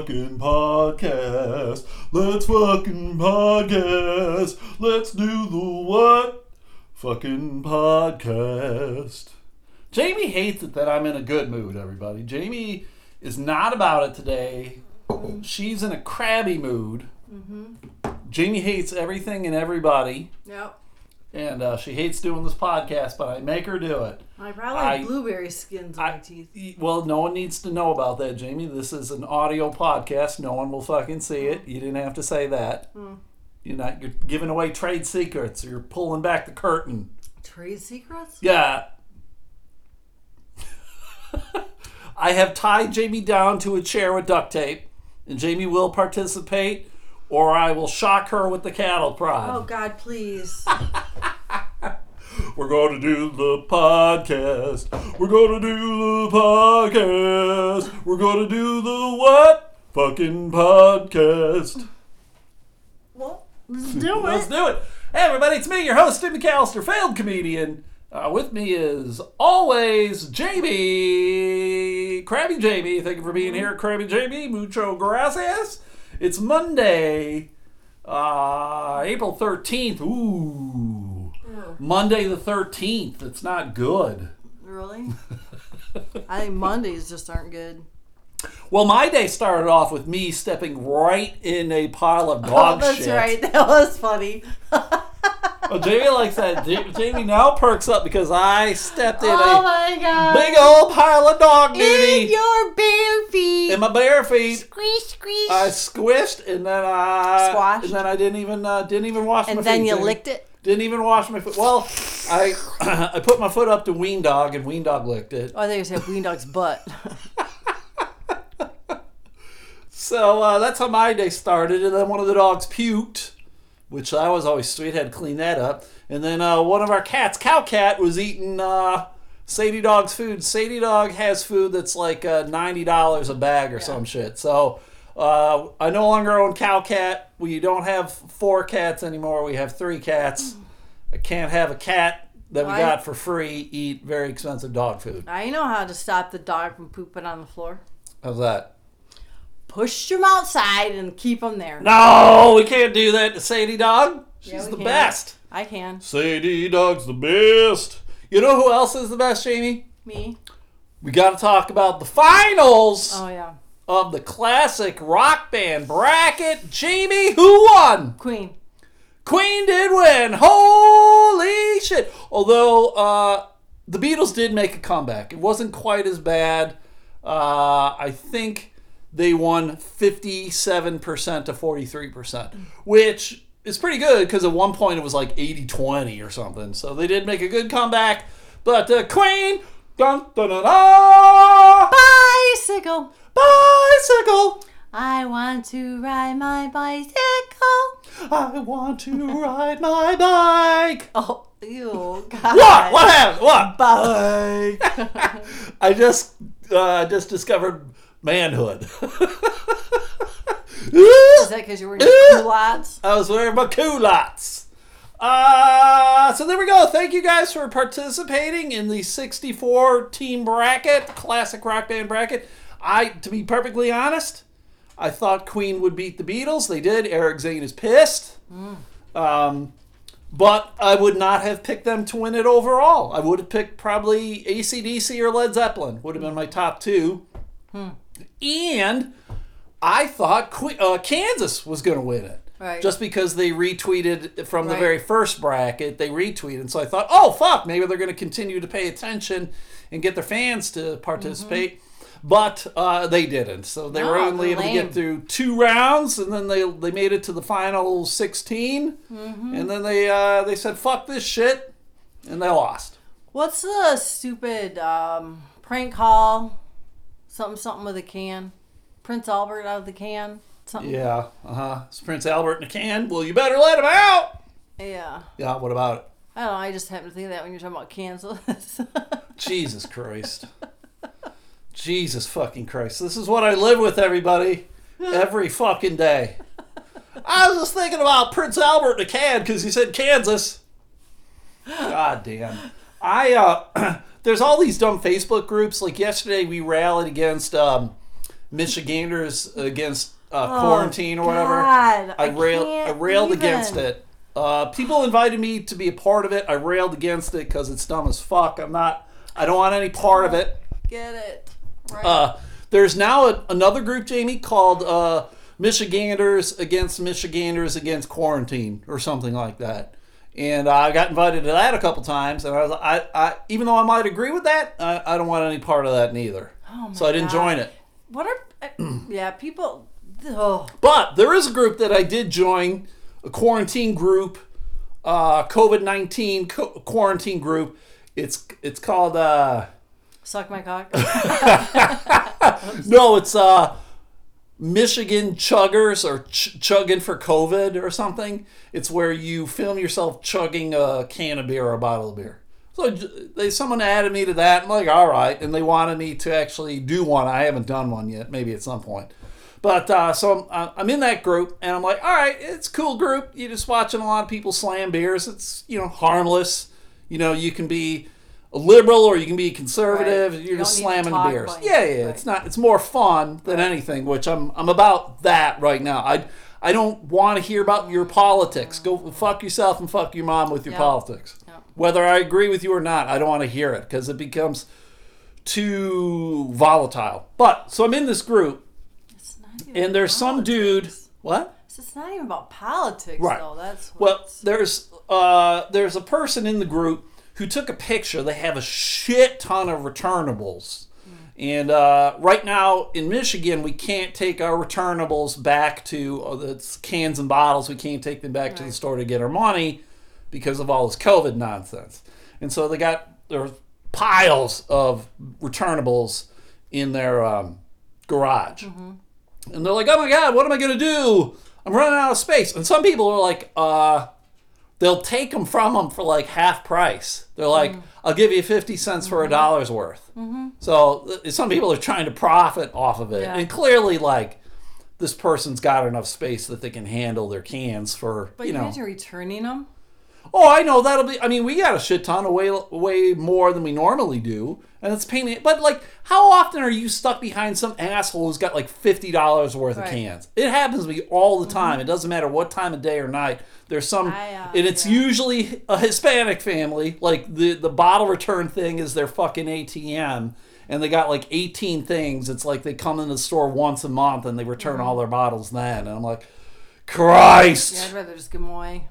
fucking podcast. Let's fucking podcast. Let's do the what? Fucking podcast. Jamie hates it that I'm in a good mood, everybody. Jamie is not about it today. She's in a crabby mood. Mm-hmm. Jamie hates everything and everybody, Yep. And uh, she hates doing this podcast, but I make her do it. I probably I- have blueberry skins in I- my teeth. Well, no one needs to know about that, Jamie. This is an audio podcast. No one will fucking see it. You didn't have to say that. You're not. You're giving away trade secrets. You're pulling back the curtain. Trade secrets? Yeah. I have tied Jamie down to a chair with duct tape, and Jamie will participate, or I will shock her with the cattle prod. Oh God, please. We're going to do the podcast. We're going to do the podcast. We're going to do the what? Fucking podcast. well, let's do it. Let's do it. Hey, everybody, it's me, your host, Tim McAllister, failed comedian. Uh, with me is always Jamie, Krabby Jamie. Thank you for being here, Krabby Jamie. Mucho gracias. It's Monday, uh, April 13th. Ooh. Monday the 13th. It's not good. Really? I think Mondays just aren't good. Well, my day started off with me stepping right in a pile of Oh, dog that's shit. right. That was funny. Well, Jamie likes that. Jamie now perks up because I stepped in oh a my God. big old pile of dog In duty your bare feet. in my bare feet. squish, squish. I squished and then I Squashed. and then I didn't even uh, didn't even wash my and feet. then you Jamie. licked it. Didn't even wash my foot. Well, I I put my foot up to Ween Dog and Ween Dog licked it. Oh, I think you said Ween Dog's butt. So uh, that's how my day started. And then one of the dogs puked, which I was always sweet, had to clean that up. And then uh, one of our cats, Cow Cat, was eating uh, Sadie Dog's food. Sadie Dog has food that's like uh, $90 a bag or some shit. So uh, I no longer own Cow Cat. We don't have four cats anymore. We have three cats. I can't have a cat that we Why? got for free eat very expensive dog food. I know how to stop the dog from pooping on the floor. How's that? Push them outside and keep them there. No, we can't do that to Sadie Dog. She's Yeah, the can. best. I can. Sadie Dog's the best. You know who else is the best, Jamie? Me. We got to talk about the finals Oh yeah. of the classic rock band bracket. Jamie, who won? Queen. Queen did win. Holy shit. Although uh, the Beatles did make a comeback, it wasn't quite as bad. Uh, I think they won 57% to 43%, which is pretty good because at one point it was like 80 20 or something. So they did make a good comeback. But uh, Queen, dun, dun, dun, dun, Bicycle. bicycle. I want to ride my bicycle. I want to ride my bike. Oh, ew, God. What? What happened? What? Bike. I just uh, just discovered manhood. Is that because you're wearing culottes? I was wearing my culottes. Uh, so there we go. Thank you guys for participating in the 64 team bracket, classic rock band bracket. I, to be perfectly honest, I thought Queen would beat the Beatles. They did. Eric Zane is pissed. Um, but I would not have picked them to win it overall. I would have picked probably ACDC or Led Zeppelin. Would have been my top two. And I thought uh, Kansas was going to win it. Right. Just because they retweeted from the Right. very first bracket, they retweeted. And so I thought, oh, fuck, maybe they're going to continue to pay attention and get their fans to participate. But uh, they didn't. So they were only able to get through two rounds, and then they, they made it to the final 16. Mm-hmm. And then they, uh, they said, fuck this shit, and they lost. What's the stupid um, prank call? Something, something with a can. Prince Albert out of the can. Something. Yeah, uh huh. It's Prince Albert in a can. Well, you better let him out. Yeah. Yeah, what about it? I don't know. I just happen to think of that when you're talking about cans. Jesus Christ. Jesus fucking Christ. This is what I live with, everybody. Every fucking day. I was just thinking about Prince Albert in a can because he said Kansas. God damn. I, uh, there's all these dumb Facebook groups. Like yesterday, we rallied against, um, Michiganders against uh, quarantine or whatever. Oh, God, I, I railed. I railed even. against it. Uh, people invited me to be a part of it. I railed against it because it's dumb as fuck. I'm not. I don't want any part of it. Get it. Right. Uh, there's now a, another group, Jamie, called uh, Michiganders against Michiganders against quarantine or something like that. And I got invited to that a couple times, and I was, I, I, even though I might agree with that, I, I don't want any part of that neither. Oh my so I didn't God. join it. what are. uh, yeah, people. Oh, But there is a group that I did join, a quarantine group, uh, COVID nineteen co- quarantine group. It's it's called uh, suck my cock. no, it's uh, Michigan Chuggers or ch- chugging for COVID or something. It's where you film yourself chugging a can of beer or a bottle of beer. So they someone added me to that. I'm like, all right, and they wanted me to actually do one. I haven't done one yet. Maybe at some point. But uh, so I'm, I'm in that group, and I'm like, all right, it's cool group. You're just watching a lot of people slam beers. It's you know harmless. You know you can be a liberal or you can be conservative. Right. You're You just don't need to slamming beers. Yeah, yeah. Right. It's not. It's more fun than anything. Which I'm I'm about that right now. I I don't want to hear about your politics. Go fuck yourself and fuck your mom with your Yeah. politics. Yeah. Whether I agree with you or not, I don't want to hear it because it becomes too volatile. But so I'm in this group, It's not even and there's some dude. politics. What? It's not even about politics, Right. though. That's Well, there's uh, there's a person in the group who took a picture. They have a shit ton of returnables, and uh, right now in Michigan, we can't take our returnables back to uh, the cans and bottles. We can't take them back to the store to get our money because of all this COVID nonsense. And so they got there's piles of returnables in their um, garage. And they're like, oh my God, what am I going to do? I'm running out of space. And some people are like, uh, they'll take them from them for like half price. They're like, Mm. I'll give you 50 cents for a Mm-hmm. dollar's worth. So some people are trying to profit off of it. Yeah. And clearly, like, this person's got enough space that they can handle their cans for, but you know. imagine returning them. Oh, I know that'll be. I mean, we got a shit ton of way way more than we normally do, and it's painting. But like, how often are you stuck behind some asshole who's got like fifty dollars worth of Right. Mm-hmm. cans? It happens to me all the time. It doesn't matter what time of day or night. There's some, I, uh, and it's yeah. usually a Hispanic family. Like the the bottle return thing is their fucking ATM. And they got like 18 things. It's like they come in the store once a month and they return Mm-hmm. all their bottles then. And I'm like, Christ. Yeah, I'd rather just give them away.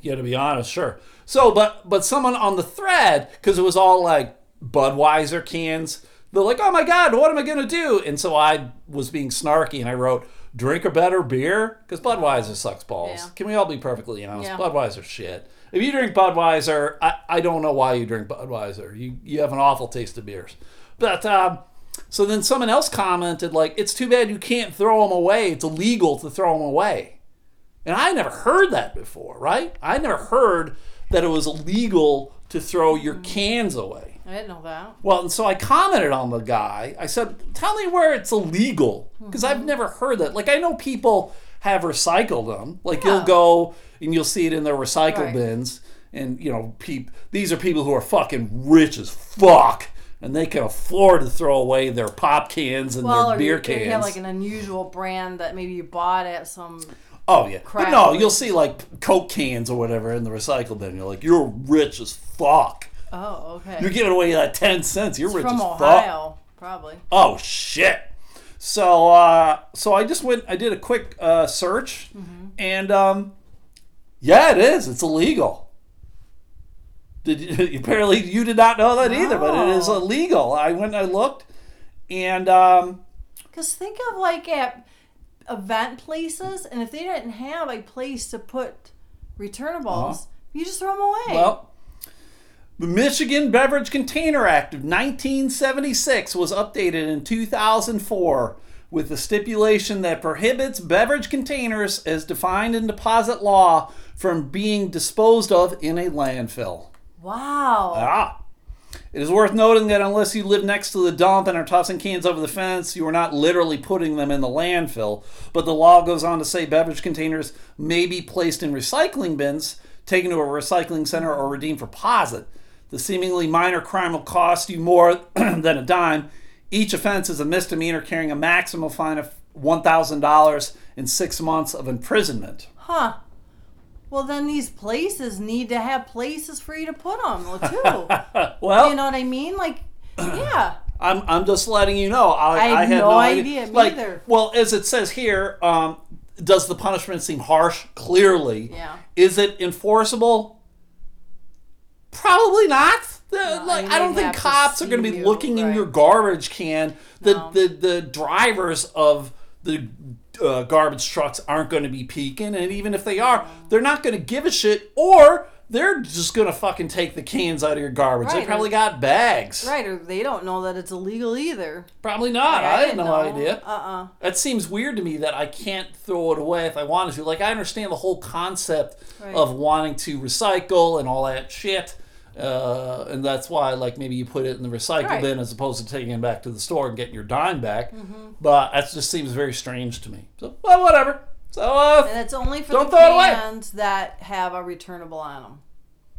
Yeah, to be honest, sure. So, but but someone on the thread because it was all like Budweiser cans. They're like, "Oh my God, what am I gonna do?" And so I was being snarky and I wrote, "Drink a better beer," because Budweiser sucks balls. Yeah. Can we all be perfectly honest? Yeah. Budweiser shit. If you drink Budweiser, I, I don't know why you drink Budweiser. You you have an awful taste of beers. But um, so then someone else commented like, "It's too bad you can't throw them away. It's illegal to throw them away." And I never heard that before, right? I never heard that it was illegal to throw your cans away. I didn't know that. Well, and so I commented on the guy. I said, "Tell me where it's illegal," mm-hmm. because I've never heard that. Like I know people have recycled them. Like you'll go and you'll see it in their recycle Right. bins, and you know, peop- these are people who are fucking rich as fuck, and they can afford to throw away their pop cans and Well, their or beer you, cans. you have like an unusual brand that maybe you bought at some. Oh yeah, but crap. no, you'll see like Coke cans or whatever in the recycle bin. You're like, you're rich as fuck. Oh, okay. You're giving away that ten cents. You're rich from as fuck. Ohio, probably. Oh shit. So uh, so I just went. I did a quick uh, search, and um, yeah, it is. It's illegal. Did you, apparently you did not know that either, but it is illegal. I went. I looked, and um, Because think of like at event places, and if they didn't have a place to put returnables, you just throw them away. Uh-huh. Well, the Michigan Beverage Container Act of 1976 was updated in 2004 with the stipulation that prohibits beverage containers as defined in deposit law from being disposed of in a landfill. wow. Ah. It is worth noting that unless you live next to the dump and are tossing cans over the fence, you are not literally putting them in the landfill. But the law goes on to say beverage containers may be placed in recycling bins, taken to a recycling center, or redeemed for posit. The seemingly minor crime will cost you more than a dime, Each offense is a misdemeanor carrying a maximum fine of $1,000 and six months of imprisonment. Huh. Well, then these places need to have places for you to put them too. Well, you know what I mean? Like, yeah. I'm, I'm just letting you know. I, I have I had no no idea, me Like, either. well, as it says here, um, does the punishment seem harsh? Clearly. Yeah. Is it enforceable? Probably not. The- I like, I don't think cops are going to be you, looking in your garbage can. The No. the the drivers of the uh, garbage trucks aren't going to be peeking, and even if they are, they're not going to give a shit, or they're just going to fucking take the cans out of your garbage. They probably or- got bags. Right, or they don't know that it's illegal either. Probably not. I, had no idea. Uh-uh. That seems weird to me that I can't throw it away if I wanted to. Like I understand the whole concept Right. of wanting to recycle and all that shit, uh, and that's why like maybe you put it in the recycle Right. bin as opposed to taking it back to the store and getting your dime back. Mm-hmm. But that just seems very strange to me. So well, whatever. So uh, And it's only for Don't the it cans that have a returnable on them.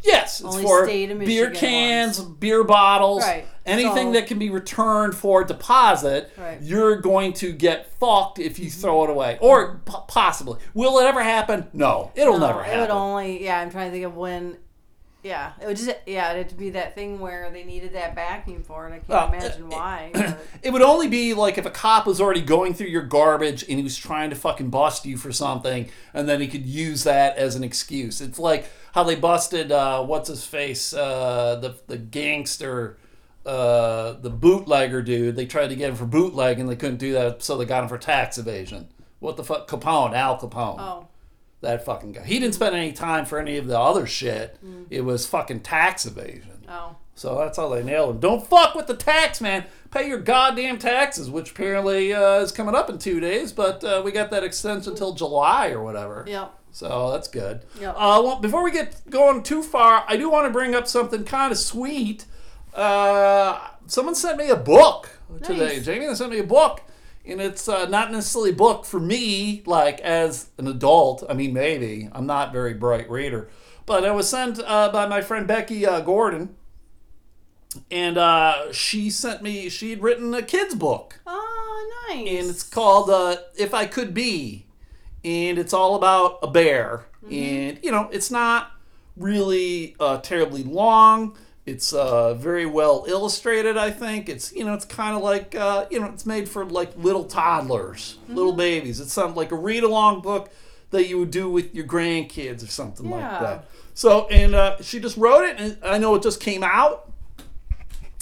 yes, it's Only for beer cans, beer bottles, Right. anything So- that can be returned for deposit. Right. Mm-hmm. You're going to get fucked if you throw it away, or p- possibly. Will it ever happen? No, it'll No, never It happen. would only, yeah, I'm trying to think of when, yeah, it would just, yeah, it'd be that thing where they needed that backing for it. I can't Well, imagine why. but- It would only be like if a cop was already going through your garbage and he was trying to fucking bust you for something, and then he could use that as an excuse. It's like how they busted uh, what's his face, uh, the the gangster, uh, the bootlegger dude. They tried to get him for bootlegging, they couldn't do that, so they got him for tax evasion. What the fuck, Capone, Al Capone, oh, that fucking guy. He didn't spend any time for any of the other shit. It was fucking tax evasion. oh, So that's how they nailed him. Don't fuck with the tax, man. Pay your goddamn taxes, which apparently uh, is coming up in two days, but uh, we got that extension until July or whatever. yep. So that's good. Yep. Uh, well, before we get going too far, I do want to bring up something kind of sweet. Uh, someone sent me a book today. Nice. Jamie sent me a book, and it's uh, not necessarily a book for me, like as an adult. I mean, maybe I'm not a very bright reader, but it was sent uh, by my friend Becky uh, Gordon, and uh, she sent me. She had written a kids book Oh, nice. and it's called uh, "If I Could Be," and it's all about a bear. And you know, it's not really uh, terribly long. It's uh, very well illustrated. I think it's you know it's kind of like uh, you know it's made for like little toddlers, little babies. It's something like a read along book that you would do with your grandkids or something like that. So and uh, she just wrote it, and I know it just came out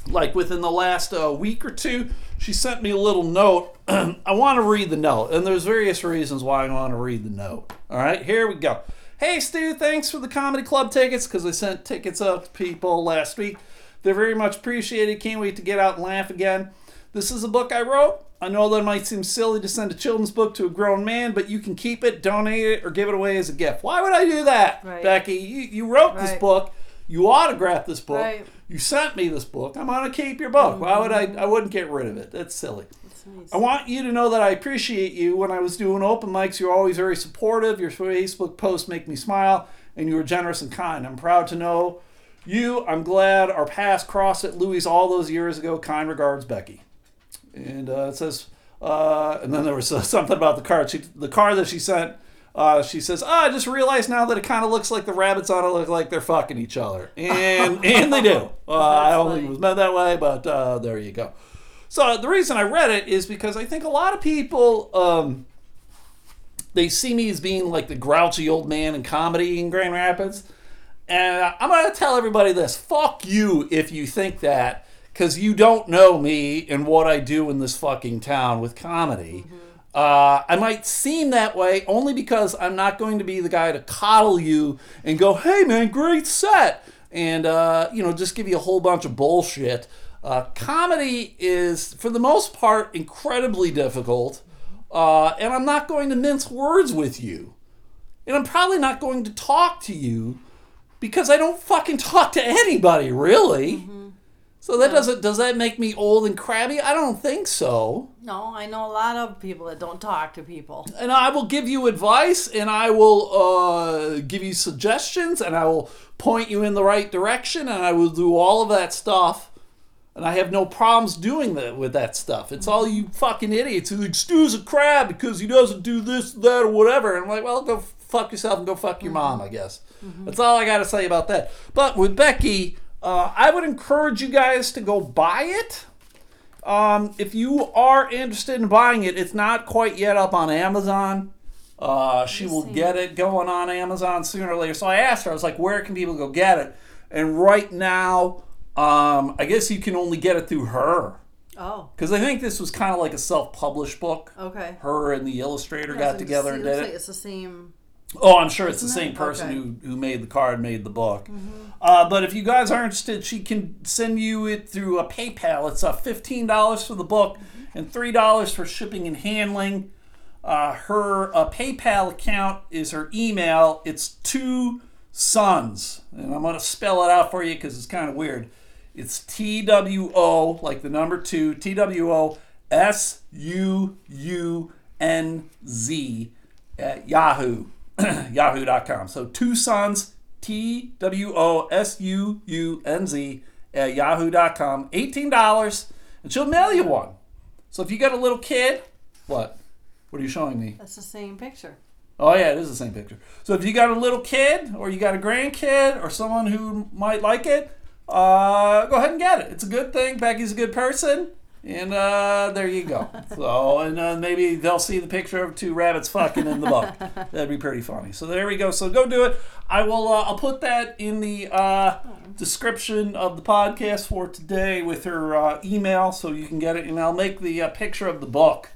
like within the last uh, week or two, she sent me a little note. I want to read the note, and there's various reasons why I want to read the note. All right, here we go. Hey, Stu, thanks for the comedy club tickets because I sent tickets out to people last week. They're very much appreciated. Can't wait to get out and laugh again. This is a book I wrote. I know that it might seem silly to send a children's book to a grown man, but you can keep it, donate it, or give it away as a gift. Why would I do that, Right. Becky? You, you wrote this book. You autographed this book. Right. You sent me this book. I'm gonna keep your book. Mm-hmm. Why would I? I wouldn't get rid of it. That's silly. Nice. I want you to know that I appreciate you. When I was doing open mics, you're always very supportive. Your Facebook posts make me smile, and you were generous and kind. I'm proud to know you. I'm glad our paths crossed at Louis all those years ago. Kind regards, Becky. And uh, it says, uh, and then there was uh, something about the card. She, the card that she sent. Uh, she says, oh, I just realized now that it kind of looks like the rabbits on it look like they're fucking each other. And and they do. Uh, I don't think it was meant that way, but uh, there you go. So the reason I read it is because I think a lot of people um, they see me as being like the grouchy old man in comedy in Grand Rapids, and I'm gonna tell everybody this: fuck you if you think that, because you don't know me and what I do in this fucking town with comedy. Uh, I might seem that way only because I'm not going to be the guy to coddle you and go, "Hey man, great set," and uh, you know just give you a whole bunch of bullshit. Uh, comedy is, for the most part, incredibly difficult, uh, and I'm not going to mince words with you, and I'm probably not going to talk to you because I don't fucking talk to anybody really. So that doesn't does that make me old and crabby? I don't think so. No, I know a lot of people that don't talk to people. and I will give you advice and I will uh, give you suggestions and I will point you in the right direction and I will do all of that stuff. And I have no problems doing that with that stuff. It's all you fucking idiots who excuse a crab because he doesn't do this, that, or whatever. And I'm like, well, go fuck yourself and go fuck your mom, I guess. That's all I got to say about that. But with Becky, uh, I would encourage you guys to go buy it. Um, if you are interested in buying it, it's not quite yet up on Amazon. Uh, she will get it going on Amazon sooner or later. So I asked her, I was like, where can people go get it? And right now, um, I guess you can only get it through her. Oh, Because I think this was kind of like a self published book. okay. Her and the illustrator Yeah, got so together it and looks did like it. It's the same. Oh, I'm sure it's the Isn't same it? person Okay. Mm-hmm. who, who made the card, made the book. Uh, but if you guys are interested, she can send you it through a PayPal. It's uh, $15 for the book Mm-hmm. and $3 for shipping and handling. Uh, her uh, PayPal account is her email. It's two sons. And I'm going to spell it out for you because it's kind of weird. It's T W O, like the number two, T W O S U U N Z at Yahoo, yahoo.com. So two sons, T W O S U U N Z at yahoo.com. $18, and she'll mail you one. So if you got a little kid, what? What are you showing me? That's the same picture. Oh yeah, it is the same picture. So if you got a little kid, or you got a grandkid, or someone who might like it, uh, go ahead and get it. It's a good thing. Becky's a good person, and uh, there you go. So and uh, maybe they'll see the picture of two rabbits fucking in the book. That'd be pretty funny. So there we go. So go do it. I will. Uh, I'll put that in the uh, description of the podcast for today with her uh, email, so you can get it, and I'll make the uh, picture of the book.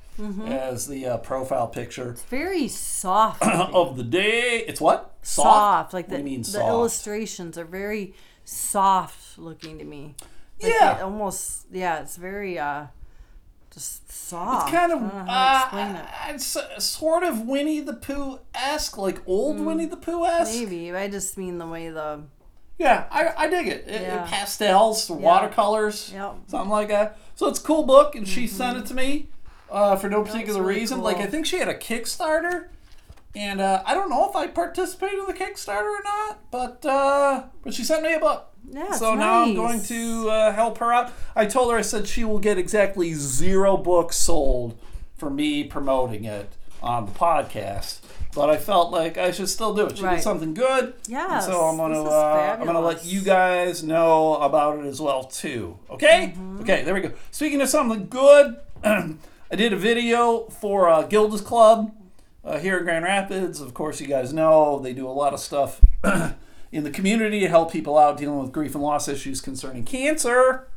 As the uh, profile picture It's very soft. of the day. It's what? soft. Like What the, do you mean the soft? illustrations are very soft looking to me. Like Yeah. it almost yeah, it's very uh just soft. It's kind of I don't know how to explain uh, it. it's uh, sort of Winnie the Pooh esque, like old Winnie the Pooh esque. Mm. Maybe I just mean the way the Yeah, I, I dig it. It- it Yeah. pastels, watercolors, Yep. something like that. So it's a cool book, and she sent it to me uh, for no particular really reason. cool. Like I think she had a Kickstarter, and uh, I don't know if I participated in the Kickstarter or not, but uh, but she sent me a book. yeah. So now I'm going to uh, help her out. I told her I said she will get exactly zero books sold for me promoting it on the podcast. But I felt like I should still do it. She did something good. yeah. So I'm gonna uh, I'm gonna let you guys know about it as well too. Okay? Mm-hmm. Okay. There we go. Speaking of something good, I did a video for uh, Gilda's Club uh, here in Grand Rapids. Of course, you guys know they do a lot of stuff in the community to help people out dealing with grief and loss issues concerning cancer.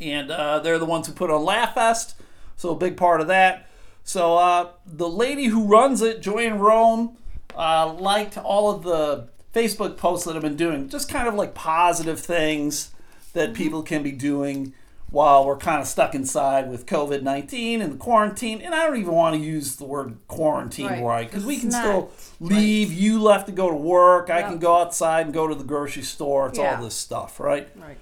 And uh, they're the ones who put on Laugh Fest, so a big part of that. So uh, the lady who runs it, Joanne Rome, uh, liked all of the Facebook posts that I've been doing, just kind of like positive things that people can be doing while we're kind of stuck inside with COVID 19 and the quarantine. And I don't even want to use the word quarantine Right, right, because we can still leave. You left to go to work. I can go outside and go to the grocery store. It's Yeah. all this stuff, right? Right.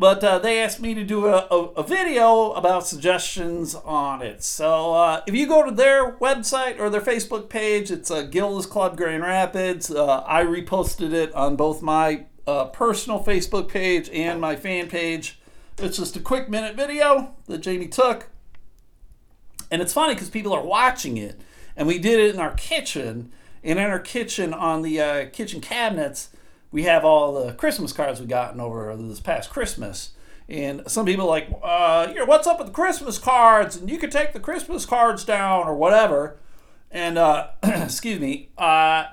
But uh, they asked me to do a, a, a video about suggestions on it. So uh, if you go to their website or their Facebook page, it's uh, Gilda's Club Grand Rapids. Uh, I reposted it on both my uh, personal Facebook page and my fan page. It's just a quick minute video that Jamie took. And it's funny because people are watching it. And we did it in our kitchen. And in our kitchen, on the uh, kitchen cabinets, we have all the Christmas cards we've gotten over this past Christmas. And some people are like, uh, you know, what's up with the Christmas cards? And you can take the Christmas cards down or whatever. And, uh, excuse me, uh,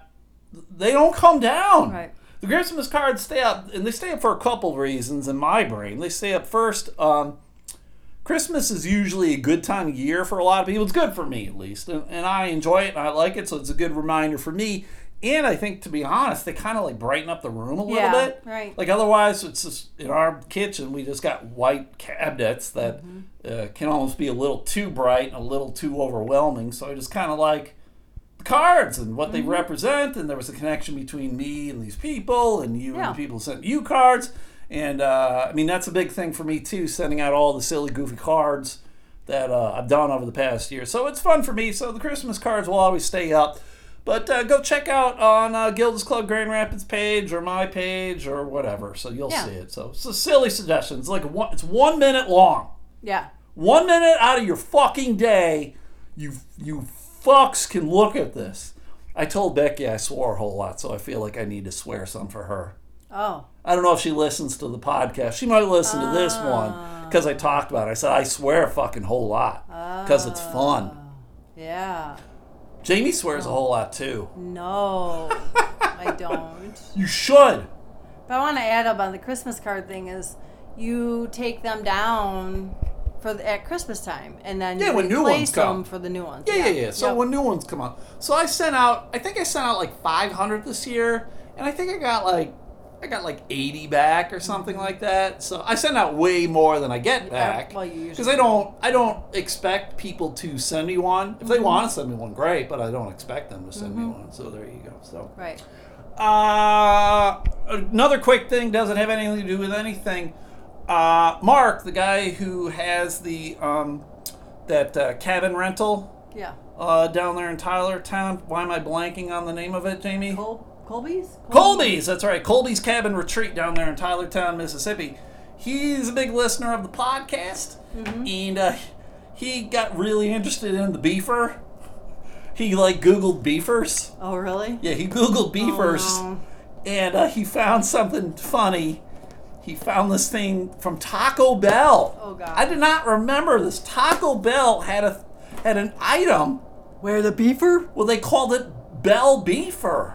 they don't come down. Right. The Christmas cards stay up, and they stay up for a couple of reasons in my brain. They stay up first. Um, Christmas is usually a good time of year for a lot of people. It's good for me, at least, and, and I enjoy it and I like it. So it's a good reminder for me. And I think, to be honest, they kind of like brighten up the room a little Yeah, bit. right. Like otherwise, it's just in our kitchen we just got white cabinets that Mm-hmm. uh, can almost be a little too bright and a little too overwhelming. So I just kind of like cards and what Mm-hmm. they represent, and there was a connection between me and these people, and you Yeah. and the people sent you cards. And uh, I mean, that's a big thing for me too, sending out all the silly, goofy cards that uh, I've done over the past year. So it's fun for me. So the Christmas cards will always stay up. But uh, go check out on uh, Gilda's Club Grand Rapids page or my page or whatever, so you'll Yeah. see it. So it's a silly suggestion. It's like one, it's one minute long. Yeah. One minute out of your fucking day, you you fucks can look at this. I told Becky I swore a whole lot, so I feel like I need to swear some for her. Oh. I don't know if she listens to the podcast. She might listen to this one ah. because I talked about it. I said I swear a fucking whole lot because it's ah. fun. Yeah. Jamie swears a oh. whole lot too. No, I don't. You should. But I want to add up on the Christmas card thing is you take them down for the, at Christmas time, and then Yeah, you when new ones come. for the new ones. Yeah, yeah, yeah. So Yep. when new ones come out, so I sent out. I think I sent out like 500 this year, and I think I got like. I got like 80 back or something like that. So I send out way more than I get back. well, Because I don't, I don't expect people to send me one. If they want to send me one, great. But I don't expect them to send me one. So there you go. So right. uh, another quick thing doesn't have anything to do with anything. Uh, Mark, the guy who has the um, that uh, cabin rental Yeah. uh, down there in Tylertown. Why am I blanking on the name of it, Jamie? Col- Colby's. Colby's. That's right. Colby's Cabin Retreat down there in Tylertown, Mississippi. He's a big listener of the podcast, and uh, he got really interested in the beefer. He like Googled beefers. Oh, really? Yeah, he Googled beefers, no. and uh, he found something funny. He found this thing from Taco Bell. Oh, God. I did not remember this. Taco Bell had a had an item. Where the beefer? Well, they called it Bell Beefer.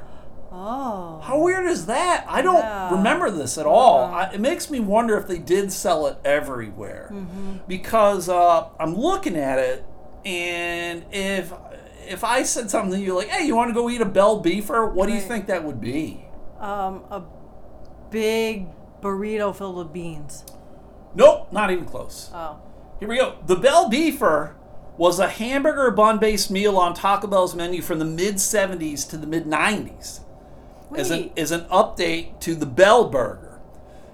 Oh. How weird is that? I don't Yeah. remember this at all. Uh-huh. I, it makes me wonder if they did sell it everywhere, Mm-hmm. because uh, I'm looking at it, and if if I said something to you like, "Hey, you want to go eat a Bell Beefer?" What do you think that would be? Um, a big burrito filled with beans. Nope, not even close. Oh. Here we go. The Bell Beefer was a hamburger bun based meal on Taco Bell's menu from the mid 70s to the mid 90s. as an, as an update to the Bell Burger.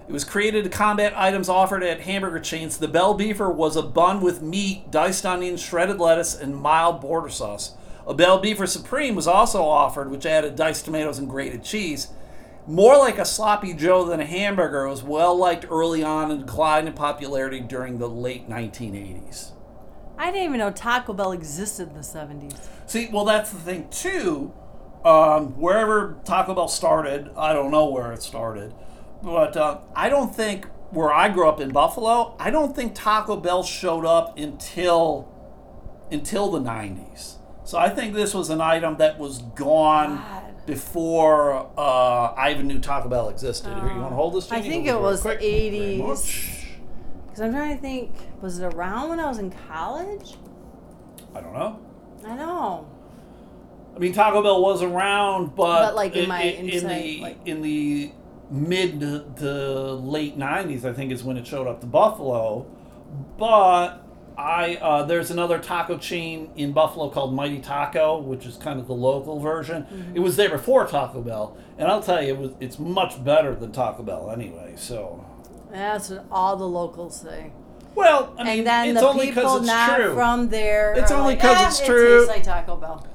It was created to combat items offered at hamburger chains. The Bell Beefer was a bun with meat, diced onions, shredded lettuce, and mild border sauce. A Bell Beefer Supreme was also offered, which added diced tomatoes and grated cheese. More like a sloppy Joe than a hamburger, it was well liked early on and declined in popularity during the late 1980s. I didn't even know Taco Bell existed in the 70s. See, well, that's the thing too. Um, wherever Taco Bell started, I don't know where it started, but uh, I don't think where I grew up in Buffalo, I don't think Taco Bell showed up until until the '90s. So I think this was an item that was gone God. Before uh, I even knew Taco Bell existed. Here, you want to hold this? I think Hold it was quick. Very 80s. much. Because I'm trying to think, was it around when I was in college? I don't know. I know. I mean, Taco Bell was around, but, But, like, in my in, insight, the like- in the mid to, to late '90s, I think is when it showed up to Buffalo. But I uh, there's another taco chain in Buffalo called Mighty Taco, which is kind of the local version. Mm-hmm. It was there before Taco Bell, and I'll tell you, it was it's much better than Taco Bell anyway. So, That's what all the locals say. well, I mean, And then it's the only 'cause people it's not true. from there. It's only like, 'cause "Ah, it's it true." tastes like Taco Bell.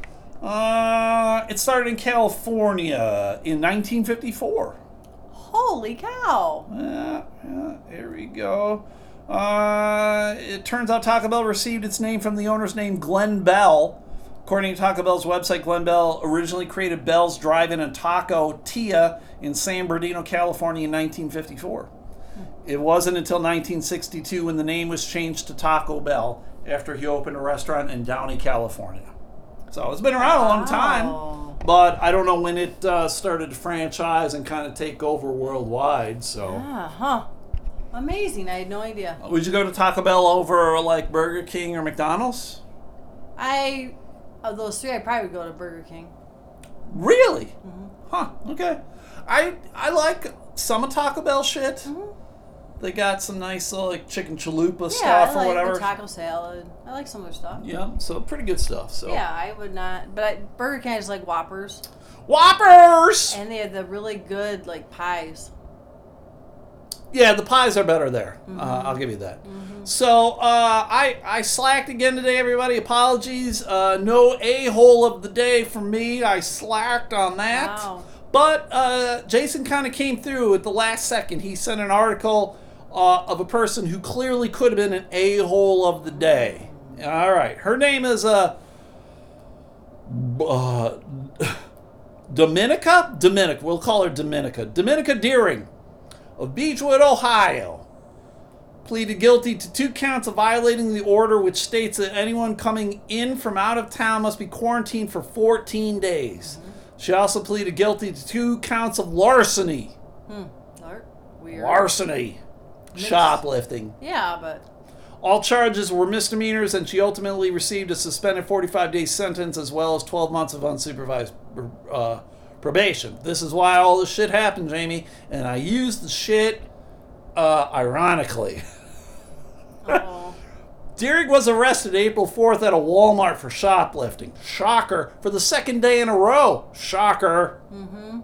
uh, it started in California in 1954. Holy cow! Yeah, yeah, here we go. Uh, it turns out Taco Bell received its name from the owner's name, Glenn Bell. According to Taco Bell's website, Glenn Bell originally created Bell's Drive-In and Taco Tia in San Bernardino, California in 1954. It wasn't until 1962 when the name was changed to Taco Bell after he opened a restaurant in Downey, California. So it's been around a long time, but I don't know when it uh, started to franchise and kind of take over worldwide. So. Ah, huh. Amazing. I had no idea. Would you go to Taco Bell over like Burger King or McDonald's? I, of those three, I probably would go to Burger King. Really? Mm-hmm. Huh. Okay. I I like some of Taco Bell shit. Mm-hmm. They got some nice uh, like chicken chalupa Yeah, stuff I or like whatever. the taco salad. I like some of their stuff. yeah, so pretty good stuff. So Yeah, I would not. But I, Burger King, I just like Whoppers. Whoppers. And they had the really good, like, pies. Yeah, the pies are better there. Uh, I'll give you that. So uh, I I slacked again today, everybody. Apologies. Uh, no a hole of the day for me. I slacked on that. Wow. But uh, Jason kind of came through at the last second. He sent an article uh, of a person who clearly could have been an a hole of the day. All right, her name is uh, uh Dominica. Dominica. We'll call her Dominica. Dominica Deering of Beachwood, Ohio, pleaded guilty to two counts of violating the order which states that anyone coming in from out of town must be quarantined for 14 days. She also pleaded guilty to two counts of larceny. Lar- Weird. Larceny. Shoplifting. yeah, but All charges were misdemeanors, and she ultimately received a suspended 45 day sentence as well as 12 months of unsupervised uh, probation. This is why all this shit happened, Jamie, and I used the shit uh, ironically. Deering was arrested April 4th at a Walmart for shoplifting. Shocker. For the second day in a row. Shocker. Mm-hmm.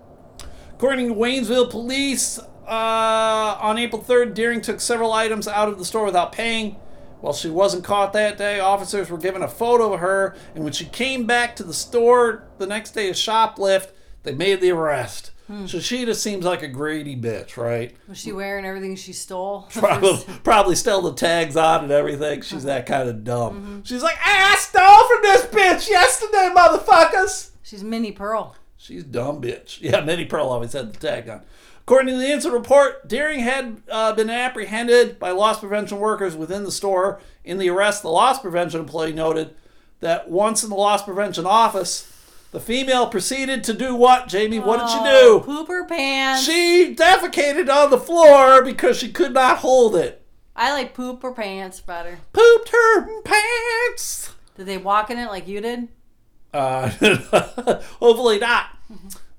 According to Waynesville police, uh, on April 3rd, Deering took several items out of the store without paying. While she wasn't caught that day, officers were given a photo of her, and when she came back to the store the next day to shoplift, they made the arrest. So she just seems like a greedy bitch, right? was she wearing everything she stole? Probably, probably still the tags on and everything. She's that kind of dumb. She's like, hey, I stole from this bitch yesterday, motherfuckers. She's Minnie Pearl. She's dumb bitch. Yeah, Minnie Pearl always had the tag on. According to the incident report, Deering had uh, been apprehended by loss prevention workers within the store. In the arrest, the loss prevention employee noted that once in the loss prevention office, the female proceeded to do what, Jamie? What did she Oh, do? Poop her pants. She defecated on the floor because she could not hold it. I like poop her pants better. Pooped her pants. Did they walk in it like you did? Uh, hopefully not.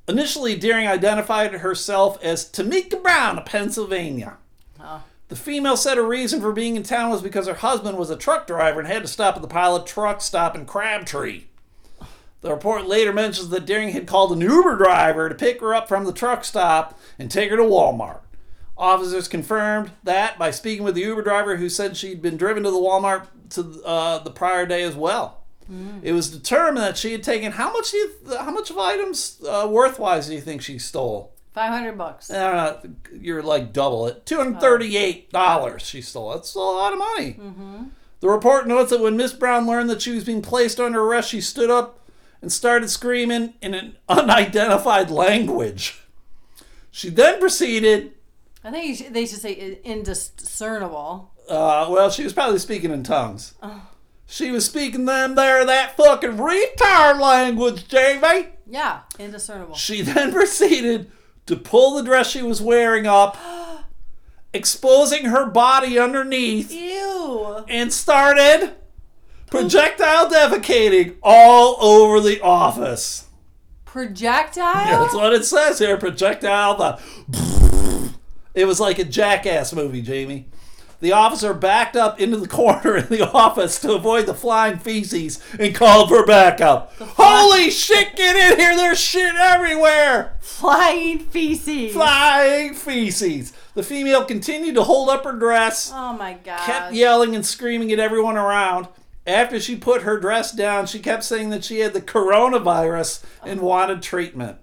Initially, Deering identified herself as Tamika Brown of Pennsylvania. Oh. The female said her reason for being in town was because her husband was a truck driver and had to stop at the pilot truck stop in Crabtree. The report later mentions that Deering had called an Uber driver to pick her up from the truck stop and take her to Walmart. Officers confirmed that by speaking with the Uber driver who said she'd been driven to the Walmart to uh, the prior day as well. It was determined that she had taken how much do you, how much of items uh, worthwise do you think she stole? Five hundred bucks. Uh, you're like double it. Two hundred thirty-eight dollars she stole. That's a lot of money. The report notes that when Miss Brown learned that she was being placed under arrest, she stood up and started screaming in an unidentified language. She then proceeded. I think they should say indiscernible. Uh, well, she was probably speaking in tongues. She was speaking them there that fucking retard language, Jamie. Yeah, indiscernible. She then proceeded to pull the dress she was wearing up, exposing her body underneath, Ew. and started projectile defecating all over the office. Projectile. That's what it says here. Projectile. The it was like a jackass movie, Jamie. The officer backed up into the corner in the office to avoid the flying feces and called for backup. Holy shit, get in here! There's shit everywhere! Flying feces. Flying feces. The female continued to hold up her dress, oh my god. kept yelling and screaming at everyone around. After she put her dress down, she kept saying that she had the coronavirus and uh-huh. wanted treatment.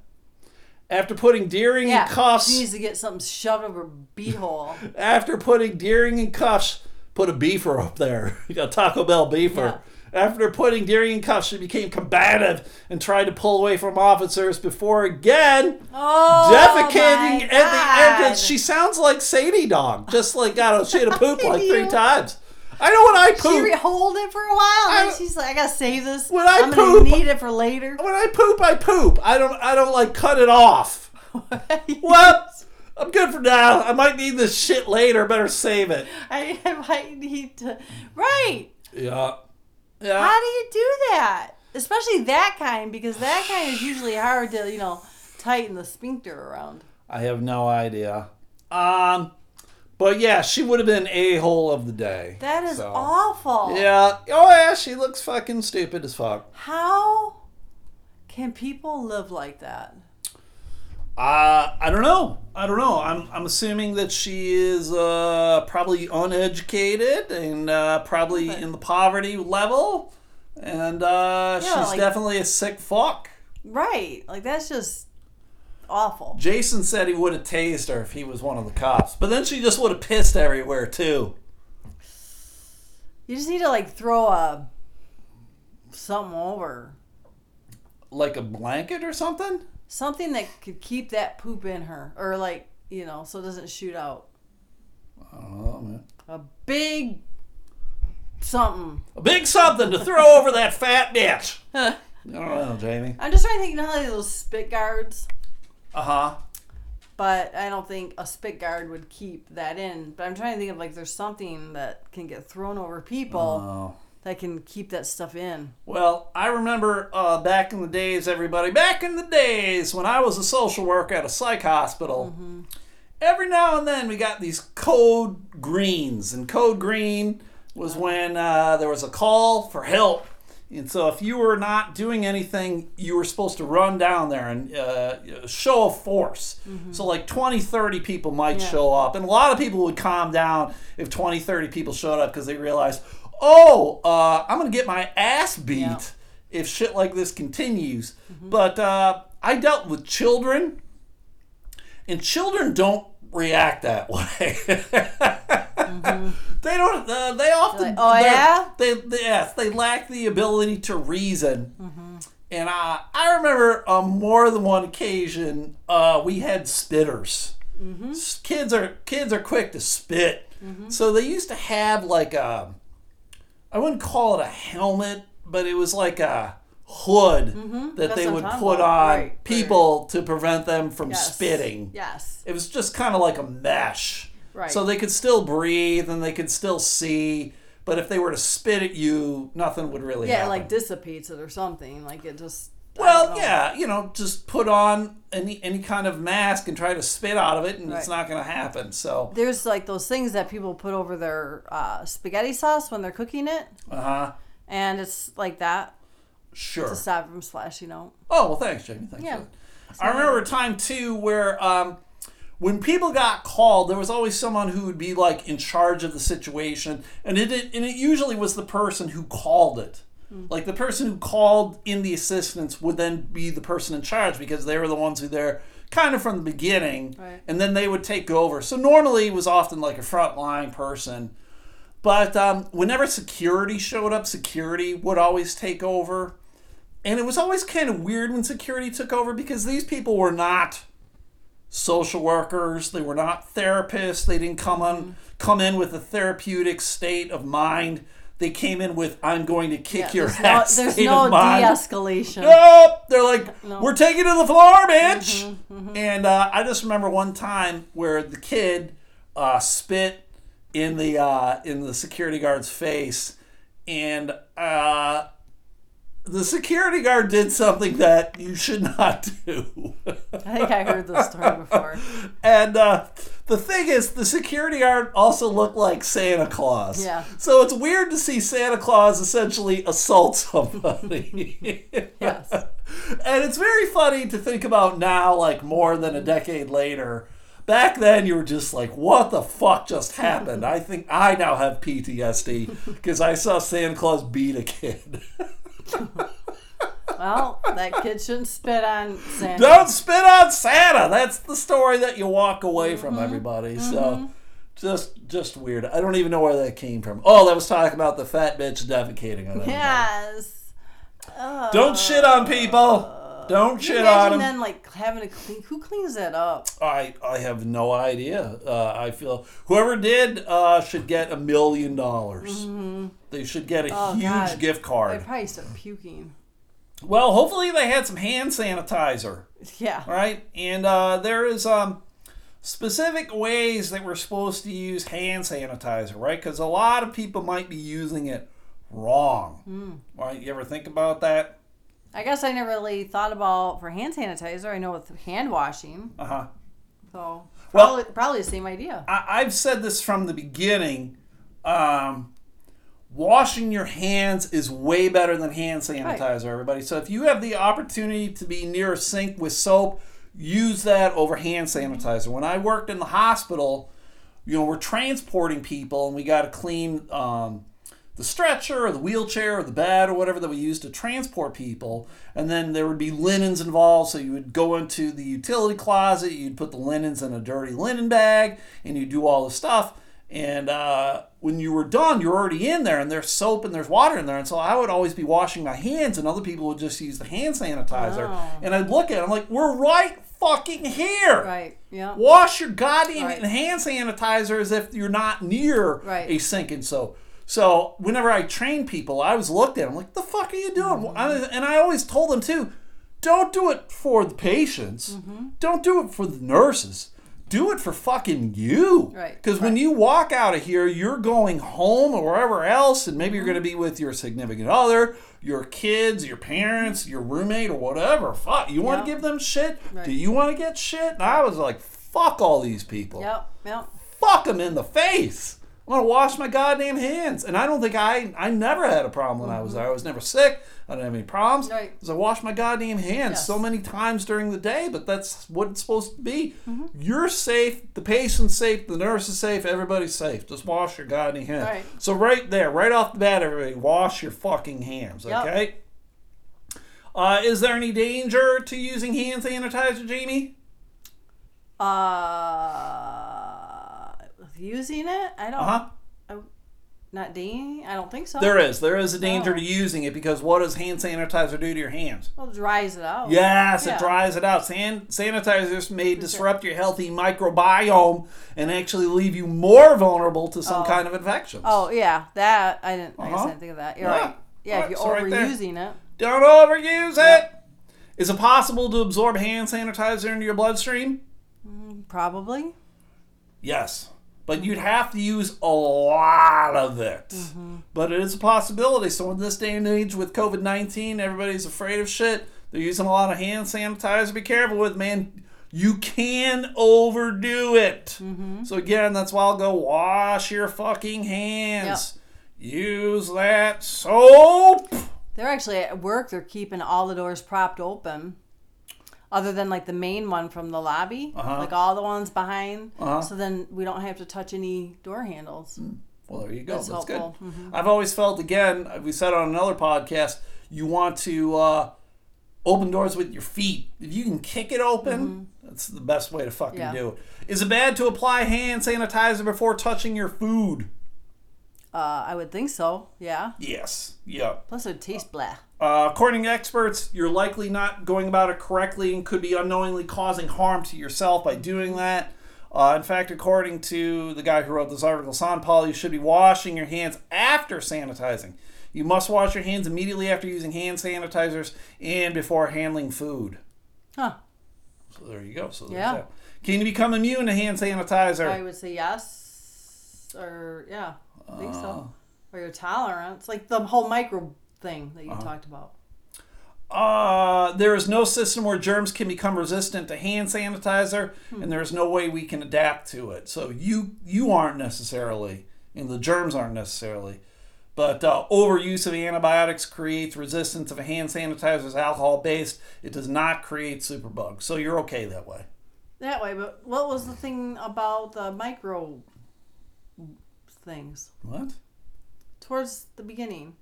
After putting Deering yeah, in cuffs, she needs to get something shoved over her beehole. after putting Deering in cuffs, put a beefer up there. Got Taco Bell beefer. After putting Deering in cuffs, she became combative and tried to pull away from officers before again Oh, defecating at the entrance. She sounds like Sadie Dog, just like God, she had to poop like three times. I know when I She poop. re- hold it for a while, and I- she's like, "I gotta save this. When I I'm gonna need it for later." when I poop, I poop. I don't. I don't like cut it off. Well, I'm good for now. I might need this shit later. Better save it. I, I might need to. Right? Yeah. Yeah. How do you do that? Especially that kind, because that kind is usually hard to, you know, tighten the sphincter around. I have no idea. Um, but yeah, she would have been a hole of the day. That is So, awful. Yeah. Oh yeah, she looks fucking stupid as fuck. How can people live like that? Uh, I don't know. I don't know. I'm, I'm assuming that she is uh, probably uneducated and uh, probably Okay. in the poverty level. And uh, Yeah, she's like- definitely a sick fuck. Right. Like that's just awful. Jason said he would have tased her if he was one of the cops. But then she just would have pissed everywhere, too. You just need to like throw a something over. Like a blanket or something? Something that could keep that poop in her. Or like, you know, so it doesn't shoot out. I don't know, man. A big something. A big something to throw over that fat bitch. I don't know, Jamie. I'm just trying to think, you know how they have those spit guards? Uh huh. But I don't think a spit guard would keep that in. But I'm trying to think of like there's something that can get thrown over people Oh. that can keep that stuff in. Well, I remember uh, back in the days, everybody, back in the days when I was a social worker at a psych hospital, every now and then we got these code greens. And code green was when uh, there was a call for help. And so if you were not doing anything, you were supposed to run down there and uh, show a force. So like 20, 30 people might Yeah. show up. And a lot of people would calm down if 20, 30 people showed up because they realized, oh, uh, I'm going to get my ass beat Yeah. if shit like this continues. But uh, I dealt with children, and children don't react that way. They don't. Uh, they often. Like, "Oh, yeah?" They, they yes. They lack the ability to reason. Mm-hmm. And I, I remember on more than one occasion, uh, we had spitters. Mm-hmm. Kids are kids are quick to spit, so they used to have like a, I wouldn't call it a helmet, but it was like a hood that Mm-hmm. That's they would put on. Right, people to prevent them from Yes. spitting. Yes. It was just kind of like a mesh. Right. So they could still breathe and they could still see, but if they were to spit at you, nothing would really Yeah, happen. like dissipates it or something. Like it just. Well, yeah, you know, just put on any any kind of mask and try to spit out of it, and it's not going to happen. So, There's like those things that people put over their uh, spaghetti sauce when they're cooking it, uh huh, and it's like that sure. to stop from splashing out. Oh well, thanks, Jamie. Thanks. Yeah. I remember a time too where um, when people got called, there was always someone who would be like in charge of the situation, and it, it and it usually was the person who called it. Hmm. Like the person who called in the assistance would then be the person in charge because they were the ones who there kind of from the beginning, Right. and then they would take over. So normally it was often like a frontline person. But um, whenever security showed up, security would always take over. And it was always kind of weird when security took over because these people were not social workers, they were not therapists, they didn't come on come in with a therapeutic state of mind. They came in with I'm going to kick Yeah, your there's no, ass there's state no of mind. de-escalation. Nope. They're like, No. we're taking to the floor, bitch. Mm-hmm, And uh, I just remember one time where the kid uh, spit in the uh, in the security guard's face, and uh, the security guard did something that you should not do. I think I heard this story before. and uh, the thing is, the security guard also looked like Santa Claus. Yeah. So it's weird to see Santa Claus essentially assault somebody. Yes. And it's very funny to think about now, like more than a decade later. Back then, you were just like, what the fuck just happened? I think I now have PTSD because I saw Santa Claus beat a kid. Well, that kid shouldn't spit on Santa. Don't spit on Santa. That's the story that you walk away Mm-hmm. from, everybody. So. Just, just weird. I don't even know where that came from. Oh, that was talking about the fat bitch defecating on everybody. Yes. Oh. Don't shit on people. Don't shit on imagine them. then like having to clean? Who cleans that up? I, I have no idea. Uh, I feel whoever did uh, should get a million dollars. They should get a Oh, huge God. gift I card. probably start puking. Well, hopefully they had some hand sanitizer, Yeah. right? And uh, there is um, specific ways that we're supposed to use hand sanitizer, right? Because a lot of people might be using it wrong. Hmm. Right? You ever think about that? I guess I never really thought about for hand sanitizer. I know with hand washing, Uh huh. so Well- probably, probably the same idea. I, I've said this from the beginning. Um, washing your hands is way better than hand sanitizer, everybody. So if you have the opportunity to be near a sink with soap, use that over hand sanitizer. When I worked in the hospital, you know, we're transporting people and we got to clean um, the stretcher or the wheelchair or the bed or whatever that we use to transport people. And then there would be linens involved. So you would go into the utility closet, you'd put the linens in a dirty linen bag, and you do all the stuff. And uh, when you were done, you're already in there, and there's soap and there's water in there. And so I would always be washing my hands, and other people would just use the hand sanitizer. Oh. And I'd look at it, I'm like, we're right fucking here. Right. Yeah. Wash your goddamn Right. hand sanitizer as if you're not near Right. a sink and soap. So whenever I train people, I was looked at. I'm like, "The fuck are you doing?" Mm-hmm. And I always told them too, don't do it for the patients. Mm-hmm. Don't do it for the nurses. Do it for fucking you. Right, Because when you walk out of here, you're going home or wherever else, and maybe you're going to be with your significant other, your kids, your parents, your roommate, or whatever. Fuck, you want to give them shit? Right. Do you want to get shit? And I was like, fuck all these people. Yep. Yep. Fuck them in the face. I want to wash my goddamn hands. And I don't think I, I never had a problem when I was there. I was never sick. I didn't have any problems. Right. Because I washed my goddamn hands Yes. so many times during the day, but that's what it's supposed to be. Mm-hmm. You're safe, the patient's safe, the nurse is safe, everybody's safe. Just wash your goddamn hands. Right. So right there, right off the bat, everybody, wash your fucking hands, Yep. okay? Uh, is there any danger to using hand sanitizer, Jamie? Uh, using it? I don't. Uh-huh. Not dinging? I don't think so. There is. There is a danger Oh. to using it because what does hand sanitizer do to your hands? Well, it dries it out. Yes, Yeah. it dries it out. San- sanitizers may disrupt your healthy microbiome and actually leave you more vulnerable to some Oh. kind of infections. Oh yeah, that I didn't. I guess I Uh-huh. didn't think of that. You're Yeah. right. Yeah, Right, if you're so right overusing it. Don't overuse it. Is it possible to absorb hand sanitizer into your bloodstream? Probably. Yes. But you'd have to use a lot of it. Mm-hmm. But it is a possibility. So, in this day and age with COVID 19, everybody's afraid of shit. They're using a lot of hand sanitizer. Be careful with, man. You can overdo it. Mm-hmm. So, again, that's why I'll go wash your fucking hands. Use that soap. They're actually at work. They're keeping all the doors propped open, other than like the main one from the lobby, Uh-huh. like all the ones behind. Uh-huh. So then we don't have to touch any door handles. Well, there you go. That's, That's good. Mhm. I've always felt, again, we said on another podcast, you want to uh, open doors with your feet. If you can kick it open, that's the best way to fucking Mm-hmm. Yeah. do it. Is it bad to apply hand sanitizer before touching your food? Uh, I would think so. Yeah. Yes. Yeah. Plus, it tastes taste blah. Uh, according to experts, you're likely not going about it correctly and could be unknowingly causing harm to yourself by doing that. Uh, in fact, according to the guy who wrote this article, San Paul, you should be washing your hands after sanitizing. You must wash your hands immediately after using hand sanitizers and before handling food. Huh. So there you go. So Yeah. that. Can you become immune to hand sanitizer? I would say yes, or yeah, I think so. Or your tolerance, like the whole micro thing that you Uh-huh. talked about. Uh, there is no system where germs can become resistant to hand sanitizer, Hmm. and there is no way we can adapt to it. So you you aren't necessarily, and the germs aren't necessarily. But uh, overuse of antibiotics creates resistance. If a hand sanitizer is alcohol based, it does not create superbugs. So you're okay that way. That way, but what was the thing about the micro things What? towards the beginning?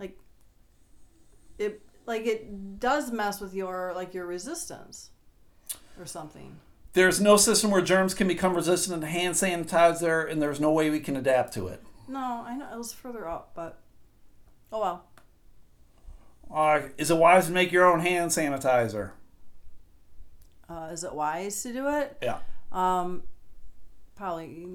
Like it, like it does mess with your like your resistance or something. There's no system where germs can become resistant to hand sanitizer, and there's no way we can adapt to it. No, I know it was further up, but oh well. Uh, is it wise to make your own hand sanitizer? Uh, is it wise to do it? Yeah. Um, probably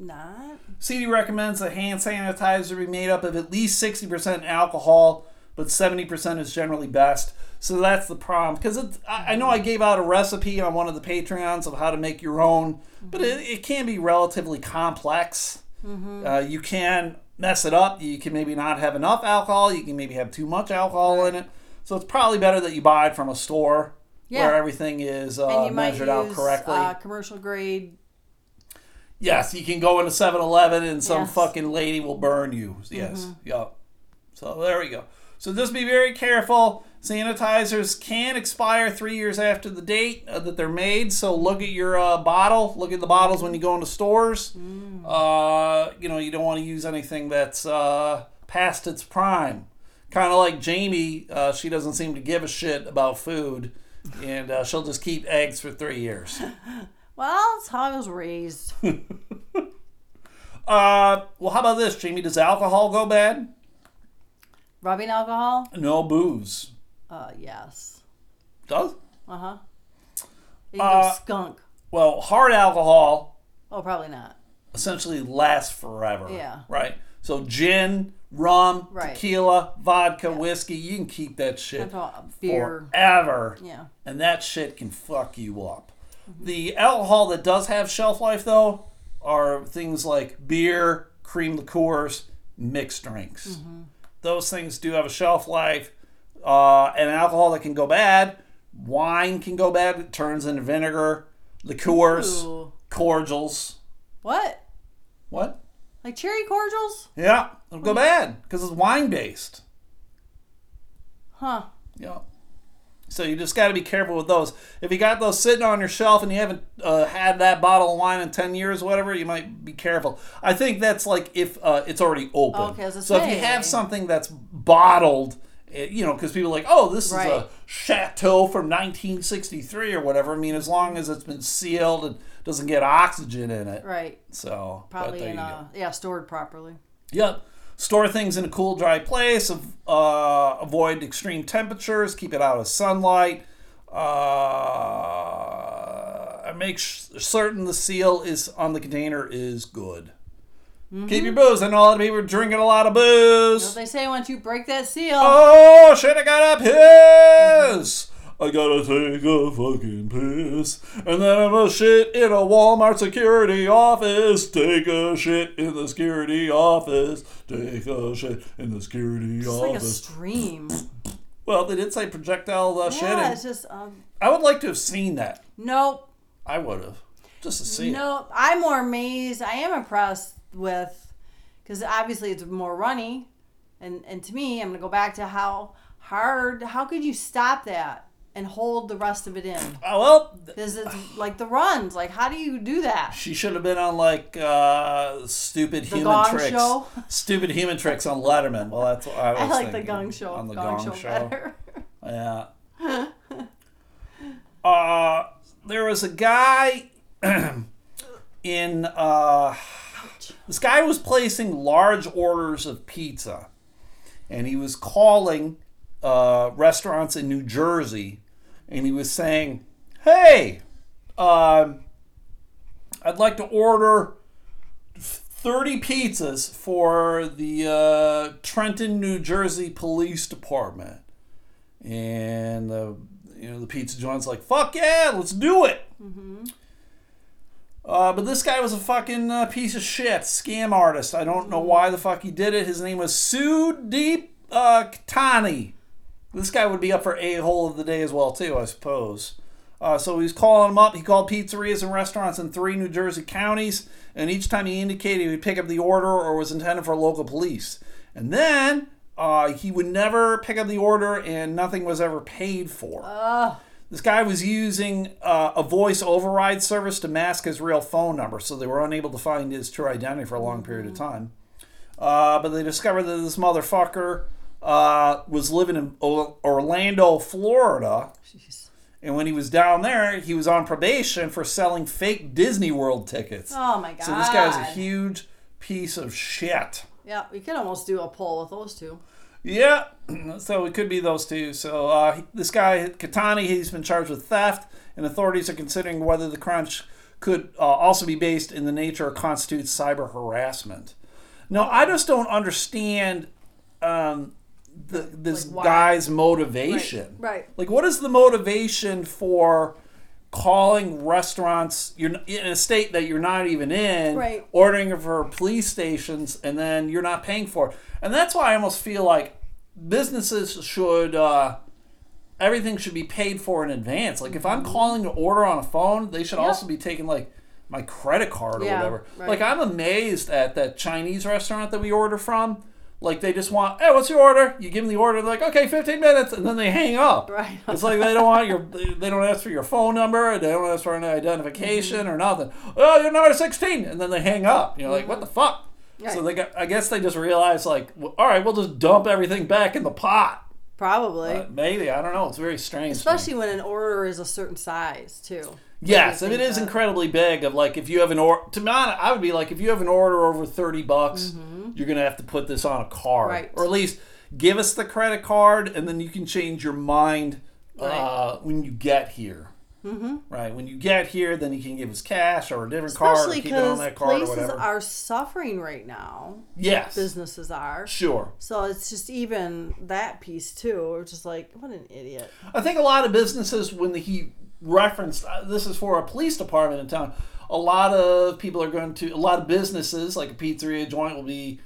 not. CD recommends that hand sanitizer be made up of at least 60% alcohol, but 70% is generally best. So that's the problem. Because I, I know I gave out a recipe on one of the Patreons of how to make your own, but it, it can be relatively complex. Uh, you can mess it up. You can maybe not have enough alcohol. You can maybe have too much alcohol in it. So it's probably better that you buy it from a store Yeah. where everything is uh, measured use out correctly. Uh, commercial grade. Yes, you can go into 7-Eleven and some Yes. fucking lady will burn you. Yes, yep. So there we go. So just be very careful. Sanitizers can expire three years after the date uh, that they're made. So look at your uh, bottle. Look at the bottles when you go into stores. Uh, you know, you don't want to use anything that's uh, past its prime. Kind of like Jamie, uh, she doesn't seem to give a shit about food, and uh, she'll just keep eggs for three years. Well, that's how I was raised. Uh, well, how about this, Jamie? Does alcohol go bad? Rubbing alcohol? No booze. Uh, yes. Does? Uh huh. You can Uh, go skunk. Well, hard alcohol Oh, probably not. essentially lasts forever. Yeah. Right. So gin, rum, Right. tequila, vodka, whiskey, you can keep that shit beer. forever. Yeah. And that shit can fuck you up. The alcohol that does have shelf life though are things like beer, cream liqueurs, mixed drinks. Those things do have a shelf life. Uh, and alcohol that can go bad, wine can go bad. It turns into vinegar. Liqueurs, Ooh. cordials. What? What? Like cherry cordials? Yeah, it'll go bad because it's wine based. Huh. Yeah. So you just got to be careful with those. If you got those sitting on your shelf and you haven't uh, had that bottle of wine in ten years, whatever, you might be careful. I think that's like if uh, it's already open. Okay, so if you have something that's bottled, eh, you know, because people are like, oh, this Right. is a chateau from 1963 or whatever. I mean, as long as it's been sealed and doesn't get oxygen in it. Right. So Probably in a yeah stored properly. Yep. Store things in a cool, dry place. Uh, avoid extreme temperatures. Keep it out of sunlight. Uh, make sh- certain the seal is on the container is good. Keep your booze. I know a lot of people are drinking a lot of booze. They say once you break that seal. Oh should have got a piss. I gotta take a fucking piss, and then I'm a shit in a Walmart security office. Take a shit in the security office. Take a shit in the security office. It's like a stream. well, they did say projectile uh, yeah, it's just um. I would like to have seen that. Nope. I would have just to see it. No, I'm more amazed. I am impressed with because obviously it's more runny, and and to me, I'm gonna go back to how hard. How could you stop that and hold the rest of it in? Oh, well, Because it's like the runs. Like, how do you do that? she should have been on like uh, stupid human Gong tricks. Show? Stupid human tricks on Letterman. Well, that's what I was I like the thinking, Gong Show. On the Gong, Gong, show, better. Yeah. uh, there was a guy in. Uh, this guy was placing large orders of pizza, and he was calling uh, restaurants in New Jersey, and he was saying, "Hey, um, I'd like to order." 30 pizzas for the uh, Trenton, New Jersey Police Department. And the you know the pizza joint's like, fuck yeah, let's do it. Uh, but this guy was a fucking uh, piece of shit, scam artist. I don't know why the fuck he did it. His name was Sudeep uh, Katani. This guy would be up for a hole of the day as well too, I suppose. Uh, so he's calling them up. He called pizzerias and restaurants in three New Jersey counties, and each time he indicated he would pick up the order or was intended for local police. And then uh, he would never pick up the order, and nothing was ever paid for. Ugh. This guy was using uh, a voice override service to mask his real phone number, so they were unable to find his true identity for a long period of time. Uh, but they discovered that this motherfucker uh, was living in Orlando, Florida. Jeez. And when he was down there, he was on probation for selling fake Disney World tickets. Oh my god. so this guy's a huge piece of shit. Yeah, we could almost do a poll with those two. Yeah, so it could be those two. So uh, this guy Katani, he's been charged with theft, and authorities are considering whether the crime could uh, also be based in the nature or constitute cyber harassment. Now, I just don't understand um, the, this Like guy's motivation. Right. Like, what is the motivation for calling restaurants you're in a state that you're not even in, Right. ordering for police stations, and then you're not paying for it? And that's why I almost feel like businesses should. Uh, Everything should be paid for in advance. Like if I'm Mm-hmm. calling to order on a phone, they should also be taking like my credit card or Yeah, whatever. right. Like I'm amazed at that Chinese restaurant that we order from. Like they just want, hey, what's your order? You give them the order, they're like, okay, 15 minutes, and then they hang up. Right. It's like they don't want your, they don't ask for your phone number, they don't ask for an identification or nothing. Oh, you're number 16, and then they hang up. You're like, what the fuck? So they got, I guess they just realized, like, well, all right, we'll just dump everything back in the pot. Probably. Uh, maybe I don't know. It's very strange. Especially when an order is a certain size too. Yes, if do it is incredibly big, of like if you have an order, to be honest, I would be like, if you have an order over thirty bucks, you're gonna have to put this on a card, Mm-hmm. Right. or at least give us the credit card, and then you can change your mind uh, when you get here. Mm-hmm. Right when you get here, then you can give us cash or a different card, or Especially keep it on that card or places whatever. are suffering right now. yes, Businesses are. sure. So it's just even that piece too. We're just like, what an idiot. I think a lot of businesses, when the he referenced uh, this is for a police department in town, a lot of people are going to, a lot of businesses, like a pizzeria joint, will be.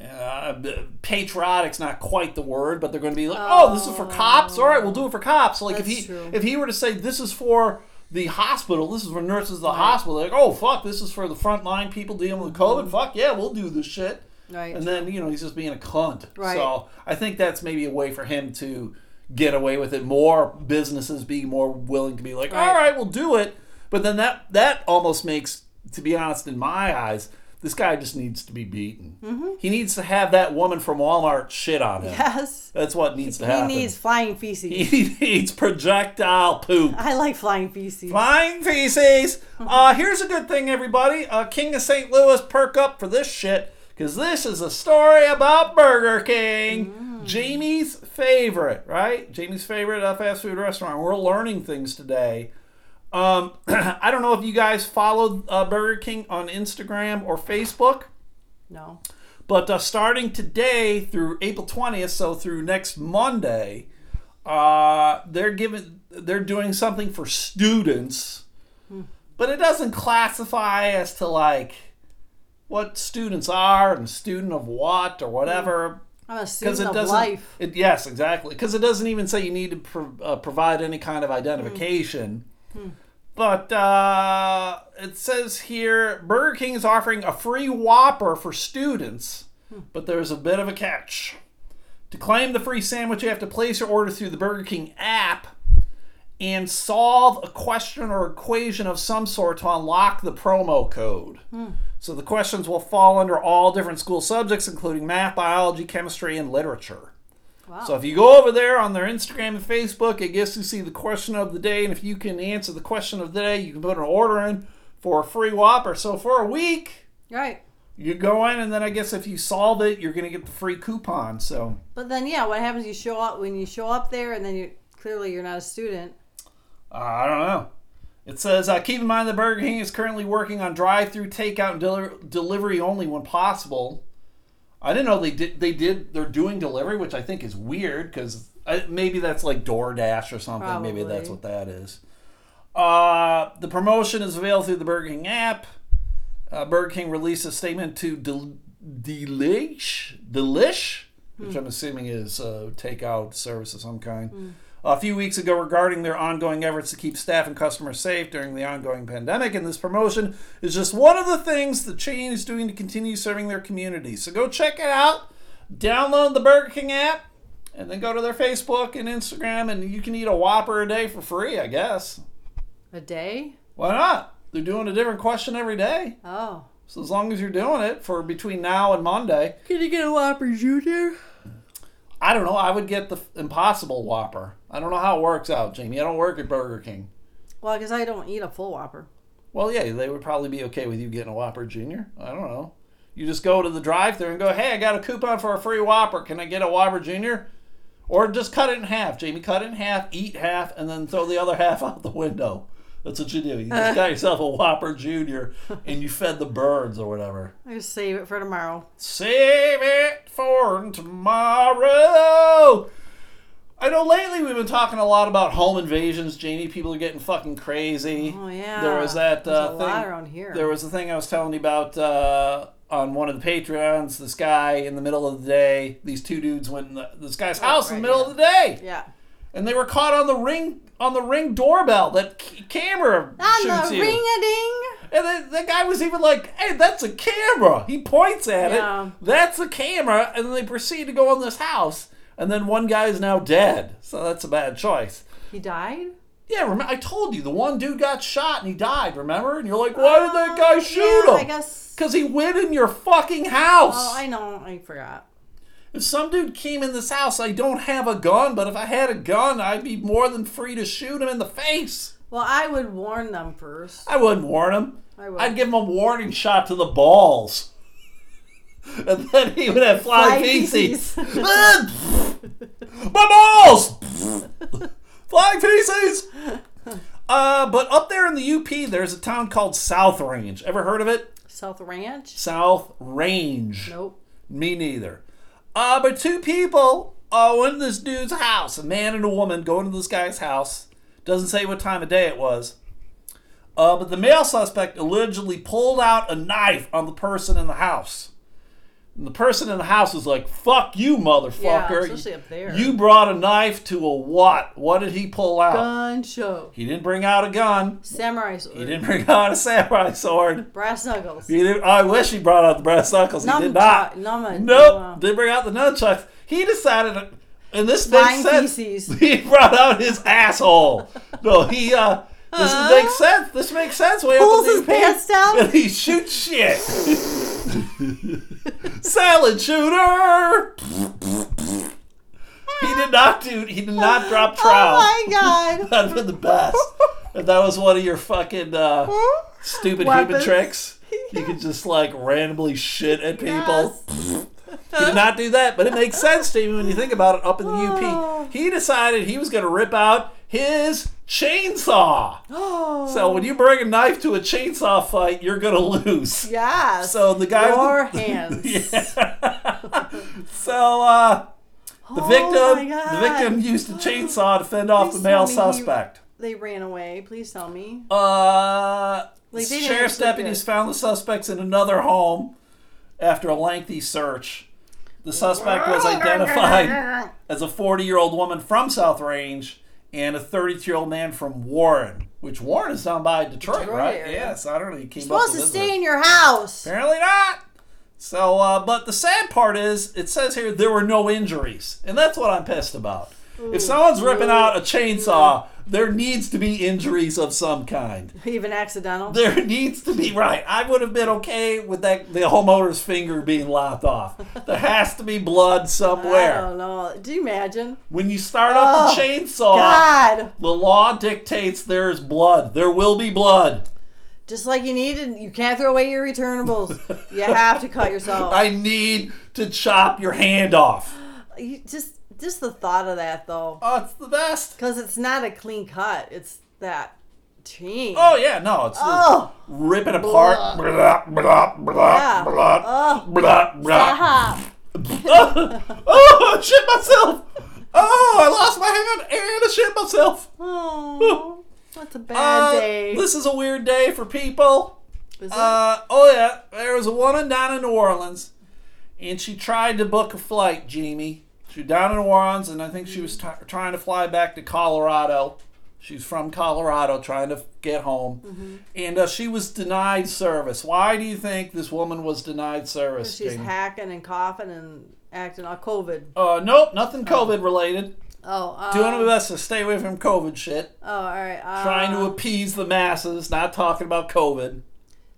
Uh, patriotic's not quite the word, but they're going to be like, "Oh, this is for cops. All right, we'll do it for cops." So like if he true. if he were to say this is for the hospital, this is for nurses at the hospital, they're like, "Oh fuck, this is for the frontline people dealing with COVID." Fuck yeah, we'll do this shit. Right. And then you know he's just being a cunt. Right. So I think that's maybe a way for him to get away with it. More businesses being more willing to be like, all right, we'll do it. But then that that almost makes, to be honest, in my eyes, this guy just needs to be beaten. Mm-hmm. He needs to have that woman from Walmart shit on him. yes. That's what needs to He happen. He needs flying feces. he needs projectile poop. I like flying feces. Flying feces. Uh, here's a good thing, everybody. Uh, King of St. Louis, perk up for this shit, because this is a story about Burger King. Jamie's favorite, right? Jamie's favorite uh, fast food restaurant. We're learning things today. Um, I don't know if you guys followed uh, Burger King on Instagram or Facebook. No. But uh, starting today through April 20th, so through next Monday, uh, they're giving they're doing something for students, but it doesn't classify as to like what students are and student of what or whatever. I'm a Because student it of doesn't. life. It, yes, exactly. Because it doesn't even say you need to pro- uh, provide any kind of identification. But uh, it says here Burger King is offering a free Whopper for students, but there's a bit of a catch. To claim the free sandwich, you have to place your order through the Burger King app and solve a question or equation of some sort to unlock the promo code. So the questions will fall under all different school subjects, including math, biology, chemistry, and literature. Wow. So if you go over there on their Instagram and Facebook, it gets you see the question of the day, and if you can answer the question of the day, you can put an order in for a free Whopper. So for a week, right. you go in, and then I guess if you solve it, you're gonna get the free coupon. So But then yeah, what happens you show up when you show up there and then you clearly you're not a student. uh, I don't know. It says uh, keep in mind that Burger King is currently working on drive-through takeout and deli- delivery only when possible. I didn't know they did. They did. They're doing delivery, which I think is weird because maybe that's like DoorDash or something. Maybe that's what that is. Uh, the promotion is available through the Burger King app. Uh, Burger King released a statement to Del- Delish, Delish, which I'm assuming is uh, takeout service of some kind. A few weeks ago, regarding their ongoing efforts to keep staff and customers safe during the ongoing pandemic, and this promotion is just one of the things the chain is doing to continue serving their community. So go check it out. Download the Burger King app, and then go to their Facebook and Instagram, and you can eat a Whopper a day for free, I guess. A day? Why not? They're doing a different question every day. Oh. So as long as you're doing it for between now and Monday, Can you get a Whopper Junior? I don't know. I would get the Impossible Whopper. I don't know how it works out, Jamie. I don't work at Burger King. Well, because I don't eat a full Whopper. Well, yeah, they would probably be okay with you getting a Whopper Junior. I don't know. You just go to the drive-thru and go, "Hey, I got a coupon for a free Whopper. Can I get a Whopper Junior?" Or just cut it in half, Jamie. Cut it in half, eat half, and then throw the other half out the window. That's what you do. You just got yourself a Whopper Junior, and you fed the birds or whatever. I just save it for tomorrow. Save it for tomorrow. I know lately we've been talking a lot about home invasions, Jamie. People are getting fucking crazy. Oh yeah. There was that uh, thing. around here. There was the thing I was telling you about uh, on one of the Patreons. This guy in the middle of the day, these two dudes went in the, this guy's house in the right, middle of the day, yeah. and they were caught on the ring on the ring doorbell that c- camera On shoots the you. ring a ding. And then the guy was even like, "Hey, that's a camera." He points at Yeah. it. That's a camera, and then they proceed to go in this house. And then one guy is now dead, so that's a bad choice. He died? Yeah, remember I told you the one dude got shot and he died. Remember? And you're like, "Why did that oh, guy shoot Oh, yeah, him?" I guess. Because he went in your fucking house. Oh, I know. I forgot. If some dude came in this house, I don't have a gun, but if I had a gun, I'd be more than free to shoot him in the face. Well, I would warn them first. I wouldn't warn him. I would. I'd give him a warning shot to the balls. And then he would have flying Flying feces. My balls! flying feces! Uh, but up there in the UP, there's a town called South Range. Ever heard of it? South Ranch? South Range. Nope. Me neither. Uh, but two people uh, in this dude's house. A man and a woman go into this guy's house. Doesn't say what time of day it was. Uh, but the male suspect allegedly pulled out a knife on the person in the house. The person in the house was like, fuck you, Yeah, motherfucker. especially up there. You brought a knife to a what? What did he pull out? Gun show. He didn't bring out a gun. Samurai sword. He didn't bring out a samurai sword. Brass knuckles. He didn't, I wish he brought out the brass knuckles. He did not. Nunchuck- Nope, uh, didn't bring out the nunchucks. He decided, and this makes sense. feces. He brought out his asshole. No, he. uh This Huh? makes sense. This makes sense. Way Pulls his pants down? and he shoots shit. Salad shooter. he did not do. He did not drop trowel. Oh my god. That'd been the best. If that was one of your fucking uh, stupid human Weapons. tricks, you could just like randomly shit at people. Yes. He did not do that, but it makes sense to me when you think about it up in the Oh. UP. He decided he was going to rip out his chainsaw. Oh. So when you bring a knife to a chainsaw fight, you're to lose. Yeah. So the guy. Your hands. Yeah. so uh, the Oh victim, the victim used a chainsaw to fend off the male tell me he- suspect. They ran away. Please tell me. Uh, Like, sheriff's deputies found the suspects in another home after a lengthy search. The suspect was identified as a 40 year old woman from South Range and a 32 year old man from Warren, which Warren is down by Detroit, Detroit right? area. Yes, I don't know. You came You're up supposed to stay this. in your house. Apparently not. So, uh, but the sad part is, it says here there were no injuries, and that's what I'm pissed about. If someone's ripping out a chainsaw, there needs to be injuries of some kind. Even accidental. There needs to be right. I would have been okay with that the homeowner's finger being lopped off. There has to be blood somewhere. I don't know. Do you imagine? When you start up Oh, the chainsaw, God. the law dictates there's blood. There will be blood. Just like you need to, you can't throw away your returnables. you have to cut yourself. I need to chop your hand off. You just, just the thought of that though, Oh, it's the best. because it's not a clean cut. It's that chain. Oh yeah, no, it's Oh. rip it apart. Blah, blah, blah, Yeah. blah, Oh. blah, blah. Stop. oh, oh, I shit myself. Oh, I lost my hand and I shit myself. Oh, that's a bad Uh, day. This is a weird day for people. Is? Uh, oh yeah, there was a woman down in New Orleans, and she tried to book a flight. Jamie, she was down in New Orleans, and I think she was t- trying to fly back to Colorado. She's from Colorado, trying to get home, Mm-hmm. and uh, she was denied service. Why do you think this woman was denied service? She's Jamie? hacking and coughing and acting all COVID. uh, nope, nothing COVID related. Oh, uh, Doing my best to stay away from COVID shit. Oh, all right. Trying to appease the masses, not talking about COVID.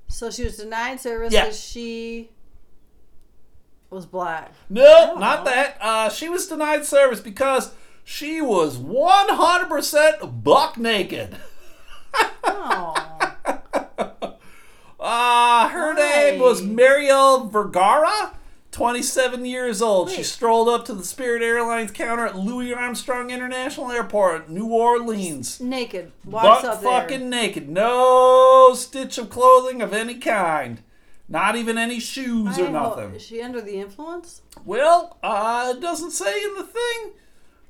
So she was denied service Yeah. because she was black. No, not know. that. Uh, she was denied service because she was 100% buck naked. Oh, Uh, her Why? name was Mariel Vergara, 27 years old. She strolled up to the Spirit Airlines counter at Louis Armstrong International Airport, New Orleans. naked. Walks Butt there. fucking naked. No stitch of clothing of any kind. Not even any shoes I or nothing. Is she under the influence? Well, uh, it doesn't say in the thing.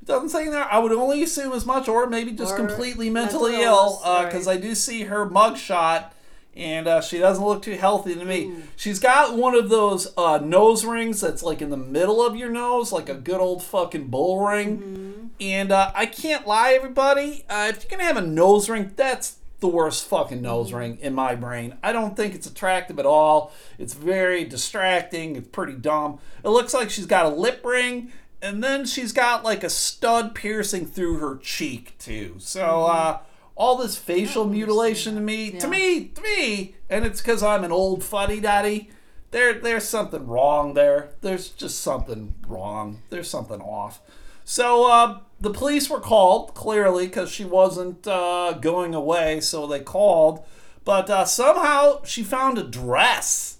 It doesn't say in there. I would only assume as much, or maybe just Or completely mental mentally ill, because right. I do see her mugshot, and uh, she doesn't look too healthy to me. She's got one of those uh, nose rings that's like in the middle of your nose, like a good old fucking bull ring. Mm-hmm. And uh, I can't lie, everybody. Uh, if you're gonna have a nose ring, that's the worst fucking nose ring in my brain. I don't think it's attractive at all. It's very distracting. It's pretty dumb. It looks like she's got a lip ring, and then she's got like a stud piercing through her cheek too. So uh, all this facial mutilation to me, to me, to me, and it's because I'm an old fuddy duddy. There, there's something wrong there. There's just something wrong. There's something off. So uh, the police were called clearly because she wasn't uh, going away, so they called. But uh, somehow she found a dress,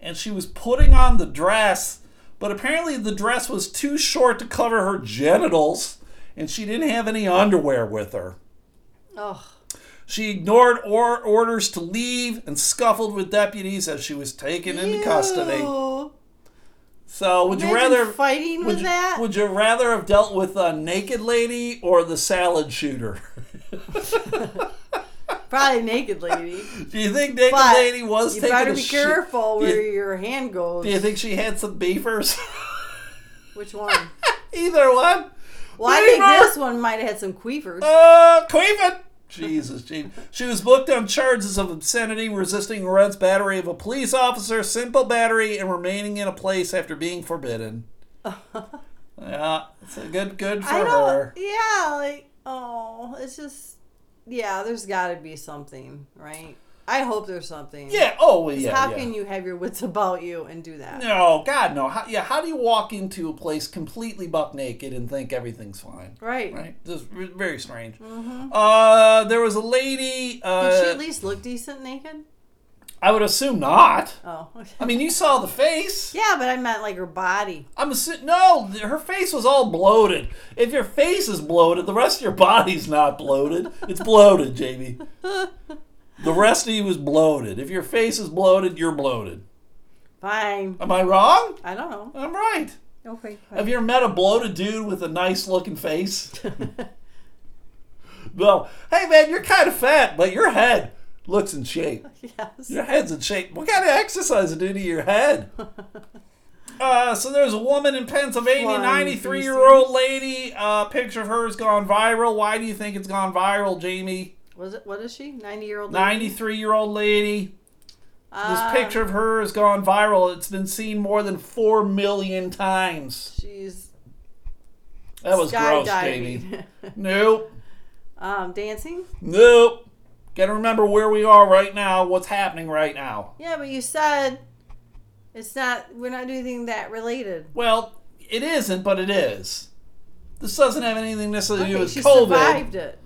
and she was putting on the dress. But apparently the dress was too short to cover her genitals, and she didn't have any underwear with her. Oh, She ignored or- orders to leave and scuffled with deputies as she was taken into custody. So, would you rather fighting would with you, that? Would you rather have dealt with a naked lady or the salad shooter? Probably naked lady. Do you think naked But lady was you taking better be shit? careful Do you- where your hand goes. Do you think she had some beefers? Which one? Either one. Well, I think this one might have had some queefers. Uh, Queefin! Jesus, gee. She was booked on charges of obscenity, resisting arrest, battery of a police officer, simple battery, and remaining in a place after being forbidden. yeah, it's a good, good for I don't. her. Yeah, like oh, it's just yeah. There's got to be something, right? I hope there's something. Yeah. Oh, well, yeah. How yeah. can you have your wits about you and do that? No, God, no. How, yeah, how do you walk into a place completely buck naked and think everything's fine? Right. Right? Just very strange. Uh, there was a lady. Uh, Did she at least look decent naked? I would assume not. Oh. I mean, you saw the face. yeah, but I meant like her body. I'm assu- no. Her face was all bloated. If your face is bloated, the rest of your body's not bloated. It's bloated, Jamie. The rest of you is bloated. If your face is bloated, you're bloated. Fine. Am I wrong? I don't know. I'm right. Okay. Have you ever met a bloated dude with a nice looking face? no. Hey man, you're kind of fat, but your head looks in shape. yes. Your head's in shape. What kind of exercise do you do to your head? Uh, so there's a woman in Pennsylvania, 93 year old lady. Uh, picture of her has gone viral. Why do you think it's gone viral, Jamie? Was it? What is she? Ninety year old. 93 year old lady. This Uh, picture of her has gone viral. It's been seen more than 4 million times. She's That was gross, Jamie. Nope. um, dancing. Nope. Gotta remember where we are right now, what's happening right now. Yeah, but you said it's not. We're not doing anything that related. Well, it isn't, but it is. This doesn't have anything necessarily to do Okay, with she COVID. survived it.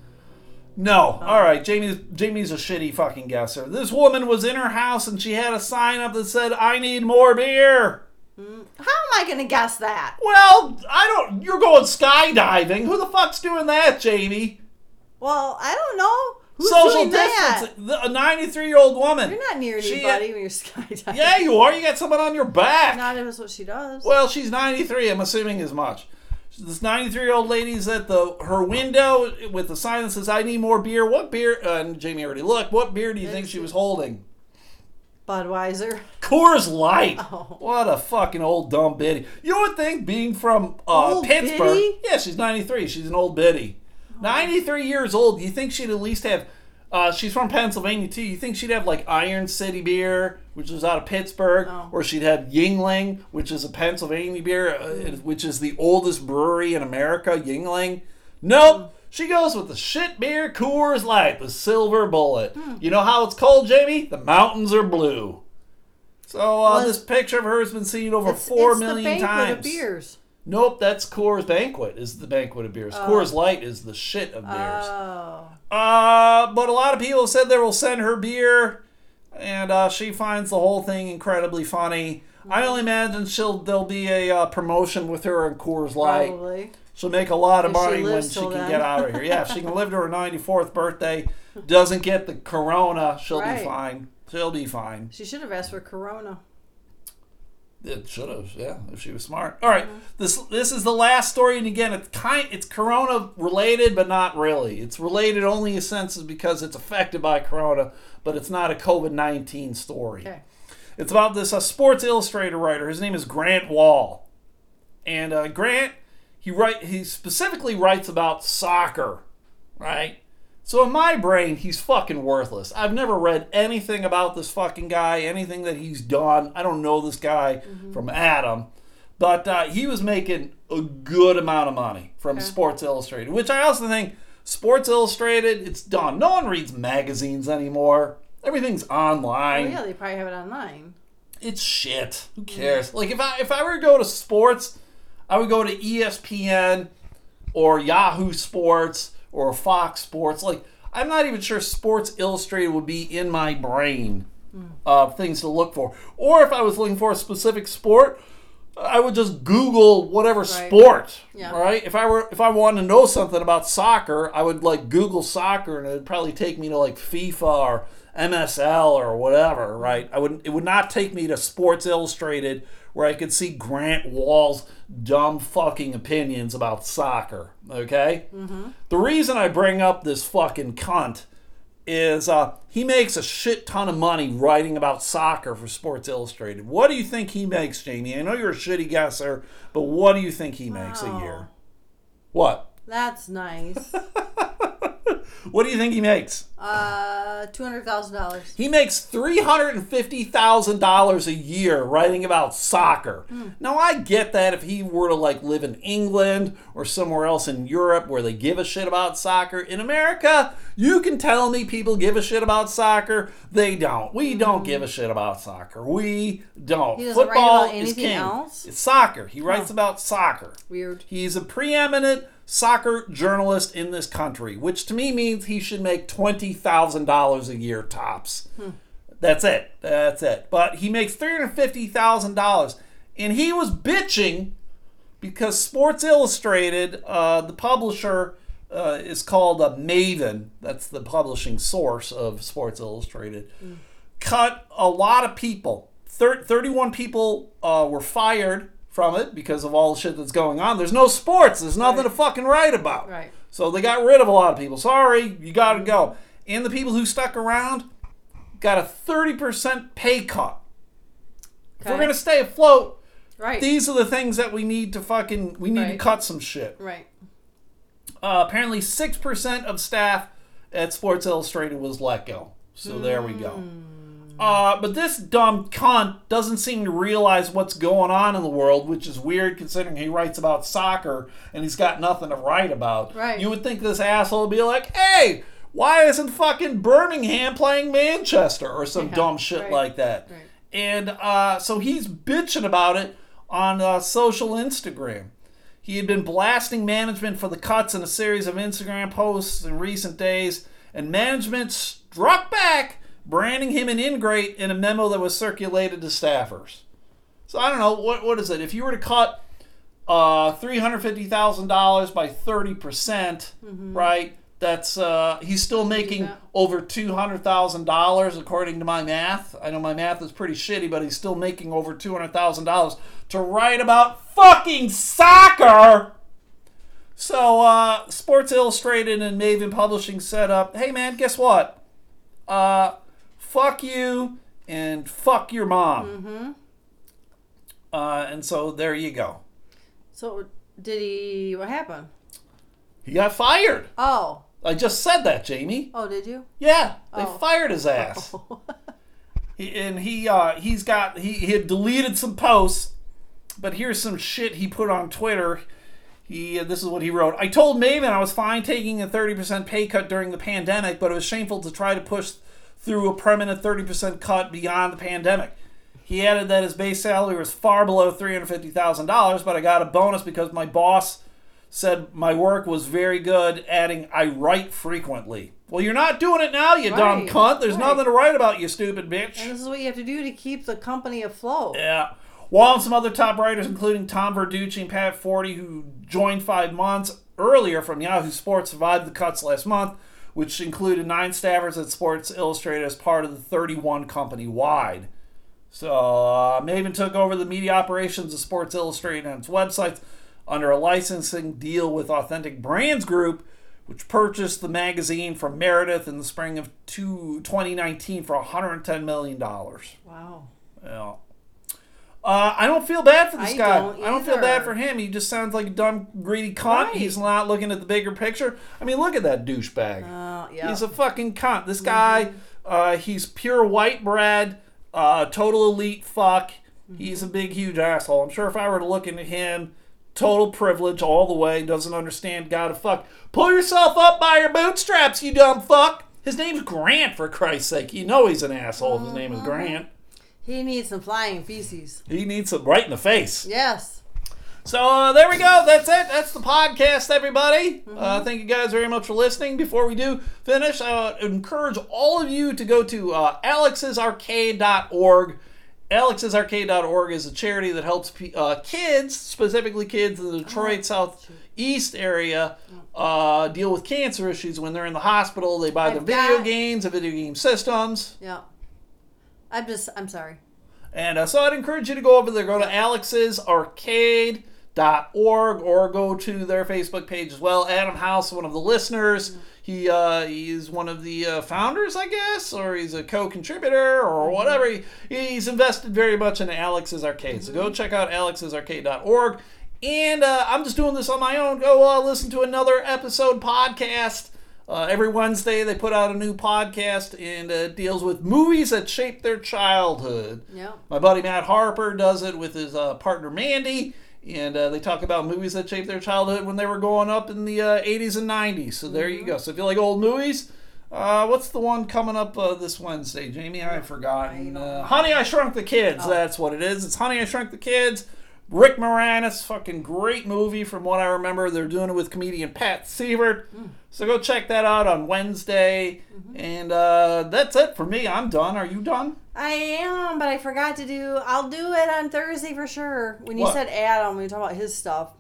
No. All right, Jamie's Jamie's a shitty fucking guesser. This woman was in her house and she had a sign up that said, "I need more beer." Mm, how am I going to guess that? Well, I don't. You're going skydiving. Who the fuck's doing that, Jamie? Well, I don't know. Who's Social doing that? distance. The- A 93 year old woman. You're not near She- anybody when you're skydiving. Yeah, you are. You got someone on your back. Not if it's what she does. Well, she's 93. I'm assuming as much. This 93 year old lady's at the her window with the sign that says, "I need more beer." What beer? Uh, and Jamie already looked. What beer do you think she was holding? Budweiser. Coors Light. Oh. What a fucking old dumb biddy. You would think being from uh, Pittsburgh. biddy? Yeah, she's 93. She's an old biddy. 93 years old. You think she'd at least have. Uh, she's from Pennsylvania too. You think she'd have like Iron City beer, which is out of Pittsburgh, Oh. or she'd have Yuengling, which is a Pennsylvania beer, uh, which is the oldest brewery in America. Yuengling. Nope. She goes with the shit beer Coors Light, the silver bullet. You know how it's called, Jamie? The mountains are blue. So uh, Well, this picture of her has been seen over It's, four it's million the banquet times. of beers. Nope, that's Coors Banquet. Is the banquet of beers. Coors Light is the shit of beers. Oh. Uh, but a lot of people said they will send her beer, and uh, she finds the whole thing incredibly funny. I only imagine she'll there'll be a uh, promotion with her and Coors Light. Probably. She'll make a lot of If she money when she can then. get out of here. Yeah, if she can live to her 94th birthday, doesn't get the corona, she'll Right. be fine. She'll be fine. She should have asked for Corona. It should have, yeah, if she was smart. All right, this this is the last story, and again, it's kind, it's Corona related, but not really. It's related only in senses because it's affected by Corona, but it's not a COVID nineteen story. Okay. It's about this uh, Sports Illustrated writer. His name is Grant Wahl, and uh, Grant he write he specifically writes about soccer, right? So in my brain, he's fucking worthless. I've never read anything about this fucking guy, anything that he's done. I don't know this guy from Adam, but uh, he was making a good amount of money from Okay. Sports Illustrated, which I also think Sports Illustrated, it's done. No one reads magazines anymore. Everything's online Oh, yeah, they probably have it online. it's shit. Who cares? Like if I if I were to go to sports, I would go to ESPN or Yahoo Sports or Fox Sports. Like I'm not even sure Sports Illustrated would be in my brain hmm. of things to look for. Or if I was looking for a specific sport, I would just Google whatever sport. Yeah. Right? If I were if I wanted to know something about soccer, I would like Google soccer and it'd probably take me to like FIFA or MSL or whatever, right? I would it would not take me to Sports Illustrated where I could see Grant Wahl's dumb fucking opinions about soccer. Okay? Mm-hmm. The reason I bring up this fucking cunt is uh, he makes a shit ton of money writing about soccer for Sports Illustrated. What do you think he makes, Jamie? I know you're a shitty guesser, but what do you think he makes a year? What? That's nice. What do you think he makes? uh, two hundred thousand dollars. He makes three hundred and fifty thousand dollars a year writing about soccer. Now I get that if he were to like live in England or somewhere else in Europe where they give a shit about soccer. In America, you can tell me people give a shit about soccer. They don't. We don't give a shit about soccer. We don't. He doesn't write Football is king. else? It's soccer. He writes about soccer. Weird. He's a preeminent soccer journalist in this country, which to me means he should make twenty thousand dollars a year tops. That's it. That's it. But he makes three hundred fifty thousand dollars, and he was bitching because Sports Illustrated, uh, the publisher, uh, is called a Maven. That's the publishing source of Sports Illustrated. Cut a lot of people. Thir- Thirty-one people uh, were fired from it because of all the shit that's going on. There's no sports. There's nothing to fucking write about. Right. So they got rid of a lot of people. Sorry, you got to go. And the people who stuck around got a 30% pay cut. If we're going to stay afloat, Right. these are the things that we need to fucking we need to cut some shit. right. Uh, apparently 6% of staff at Sports Illustrated was let go. So there we go. Uh, but this dumb cunt doesn't seem to realize what's going on in the world, which is weird considering he writes about soccer and he's got nothing to write about. Right. You would think this asshole would be like, hey, why isn't fucking Birmingham playing Manchester or some Yeah, dumb shit right, like that? right. And uh, so he's bitching about it on uh, social Instagram. He had been blasting management for the cuts in a series of Instagram posts in recent days, and management struck back, branding him an ingrate in a memo that was circulated to staffers. So I don't know what what is it? If you were to cut uh, three hundred fifty thousand dollars by thirty percent, right? That's uh, he's still making over two hundred thousand dollars according to my math. I know my math is pretty shitty, but he's still making over two hundred thousand dollars to write about fucking soccer. So uh, Sports Illustrated and Maven Publishing set up. Hey man, guess what? Uh, fuck you and fuck your mom. Mm-hmm. Uh, and so there you go. So did he? What happened? He got fired. Oh. I just said that, Jamie. Oh, did you? Yeah, they Oh. fired his ass. He, and he uh, he's got he, he had deleted some posts, but here's some shit he put on Twitter. He uh, this is what he wrote. I told Maven I was fine taking a 30% pay cut during the pandemic, but it was shameful to try to push through a permanent 30% cut beyond the pandemic. He added that his base salary was far below $350,000, but I got a bonus because my boss said my work was very good, adding, I write frequently. Well, you're not doing it now, you dumb cunt. There's right. nothing to write about, you stupid bitch. And this is what you have to do to keep the company afloat. Yeah. Wahl and some other top writers, including Tom Verducci and Pat Forde, who joined five months earlier from Yahoo Sports, survived the cuts last month, which included nine staffers at Sports Illustrated as part of the 31 company wide. So uh, Maven took over the media operations of Sports Illustrated and its websites under a licensing deal with Authentic Brands Group, which purchased the magazine from Meredith in the spring of two, 2019 for $110 million. Wow. Yeah. Uh, I don't feel bad for this I guy. don't I don't feel bad for him. He just sounds like a dumb, greedy cunt. Right. He's not looking at the bigger picture. I mean, look at that douchebag. Uh, yeah. He's a fucking cunt. This guy, uh, he's pure white bread, uh, total elite fuck. He's a big, huge asshole. I'm sure if I were to look into him, total privilege all the way, doesn't understand God of fuck. Pull yourself up by your bootstraps, you dumb fuck. His name's Grant, for Christ's sake. You know he's an asshole his name is Grant. He needs some flying feces. He needs some right in the face. Yes. So uh, there we go. That's it. That's the podcast, everybody. Uh, thank you guys very much for listening. Before we do finish, I would encourage all of you to go to uh, alexsarcade.org. Alexsarcade.org is a charity that helps pe- uh, kids, specifically kids in the Detroit Southeast area, uh, deal with cancer issues when they're in the hospital. They buy their video games and video game systems. Yeah. I'm just. I'm sorry. And uh, so I'd encourage you to go over there, go to alexsarcade.org or go to their Facebook page as well. Adam House, one of the listeners, he uh, he's one of the uh, founders, I guess, or he's a co-contributor or whatever. He, he's invested very much in Alex's Arcade. So go check out alexsarcade.org. And uh, I'm just doing this on my own. Go uh, listen to another episode podcast. Uh, every Wednesday, they put out a new podcast and uh, it deals with movies that shaped their childhood. Yeah. My buddy Matt Harper does it with his uh, partner Mandy, and uh, they talk about movies that shaped their childhood when they were growing up in the uh, 80s and 90s. So there you go. So if you like old movies, uh, what's the one coming up uh, this Wednesday, Jamie? I've forgotten. Uh, Honey, I Shrunk the Kids. That's what it is. It's Honey, I Shrunk the Kids. Rick Moranis, fucking great movie from what I remember. They're doing it with comedian Pat Sievert. So go check that out on Wednesday. And uh, that's it for me. I'm done. Are you done? I am, but I forgot to do. I'll do it on Thursday for sure. When you What? said Adam, when you talk about his stuff,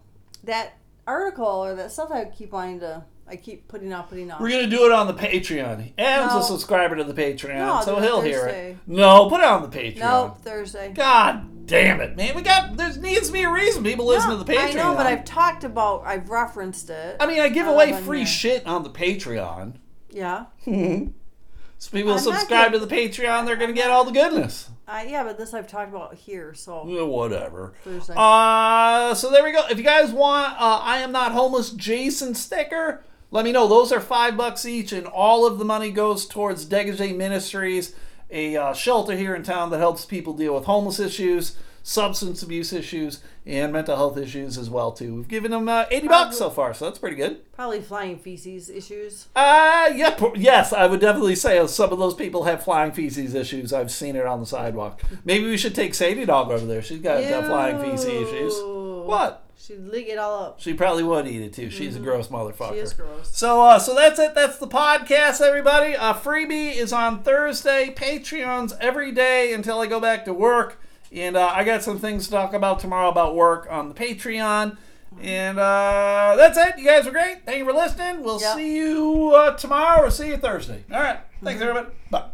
that article or that stuff I keep wanting to, I keep putting off, putting off. We're gonna do it on the Patreon. Adam's No. a subscriber to the Patreon, No, so he'll hear it. No, put it on the Patreon. Nope, Thursday. God damn it, man. We got there needs to be a reason people listen No, to the Patreon. I know, but I've talked about, I've referenced it. I mean, I give away free here. shit on the Patreon. yeah. So people I'm subscribe to gonna- the Patreon, they're gonna get all the goodness. Uh, yeah, but this I've talked about here, so Yeah, whatever. Thursday. Uh, so there we go. If you guys want, uh, I am not homeless Jason sticker. Let me know. Those are five bucks each, and all of the money goes towards Degage Ministries, a uh, shelter here in town that helps people deal with homeless issues, substance abuse issues, and mental health issues as well too. We've given them uh, eighty bucks so far, so that's pretty good. Probably flying feces issues. Uh, yeah, yes, I would definitely say some of those people have flying feces issues. I've seen it on the sidewalk. Maybe we should take Sadie Dog over there. She's got uh, flying feces issues. What? She'd lick it all up. She probably would eat it too. She's a gross motherfucker. Mm-hmm. She is gross. So, uh, so that's it. That's the podcast, everybody. Uh, freebie is on Thursday. Patreons every day until I go back to work. And uh, I got some things to talk about tomorrow about work on the Patreon. And uh, that's it. You guys were great. Thank you for listening. We'll Yep. see you uh, tomorrow or see you Thursday. All right. Thanks, everybody. Bye.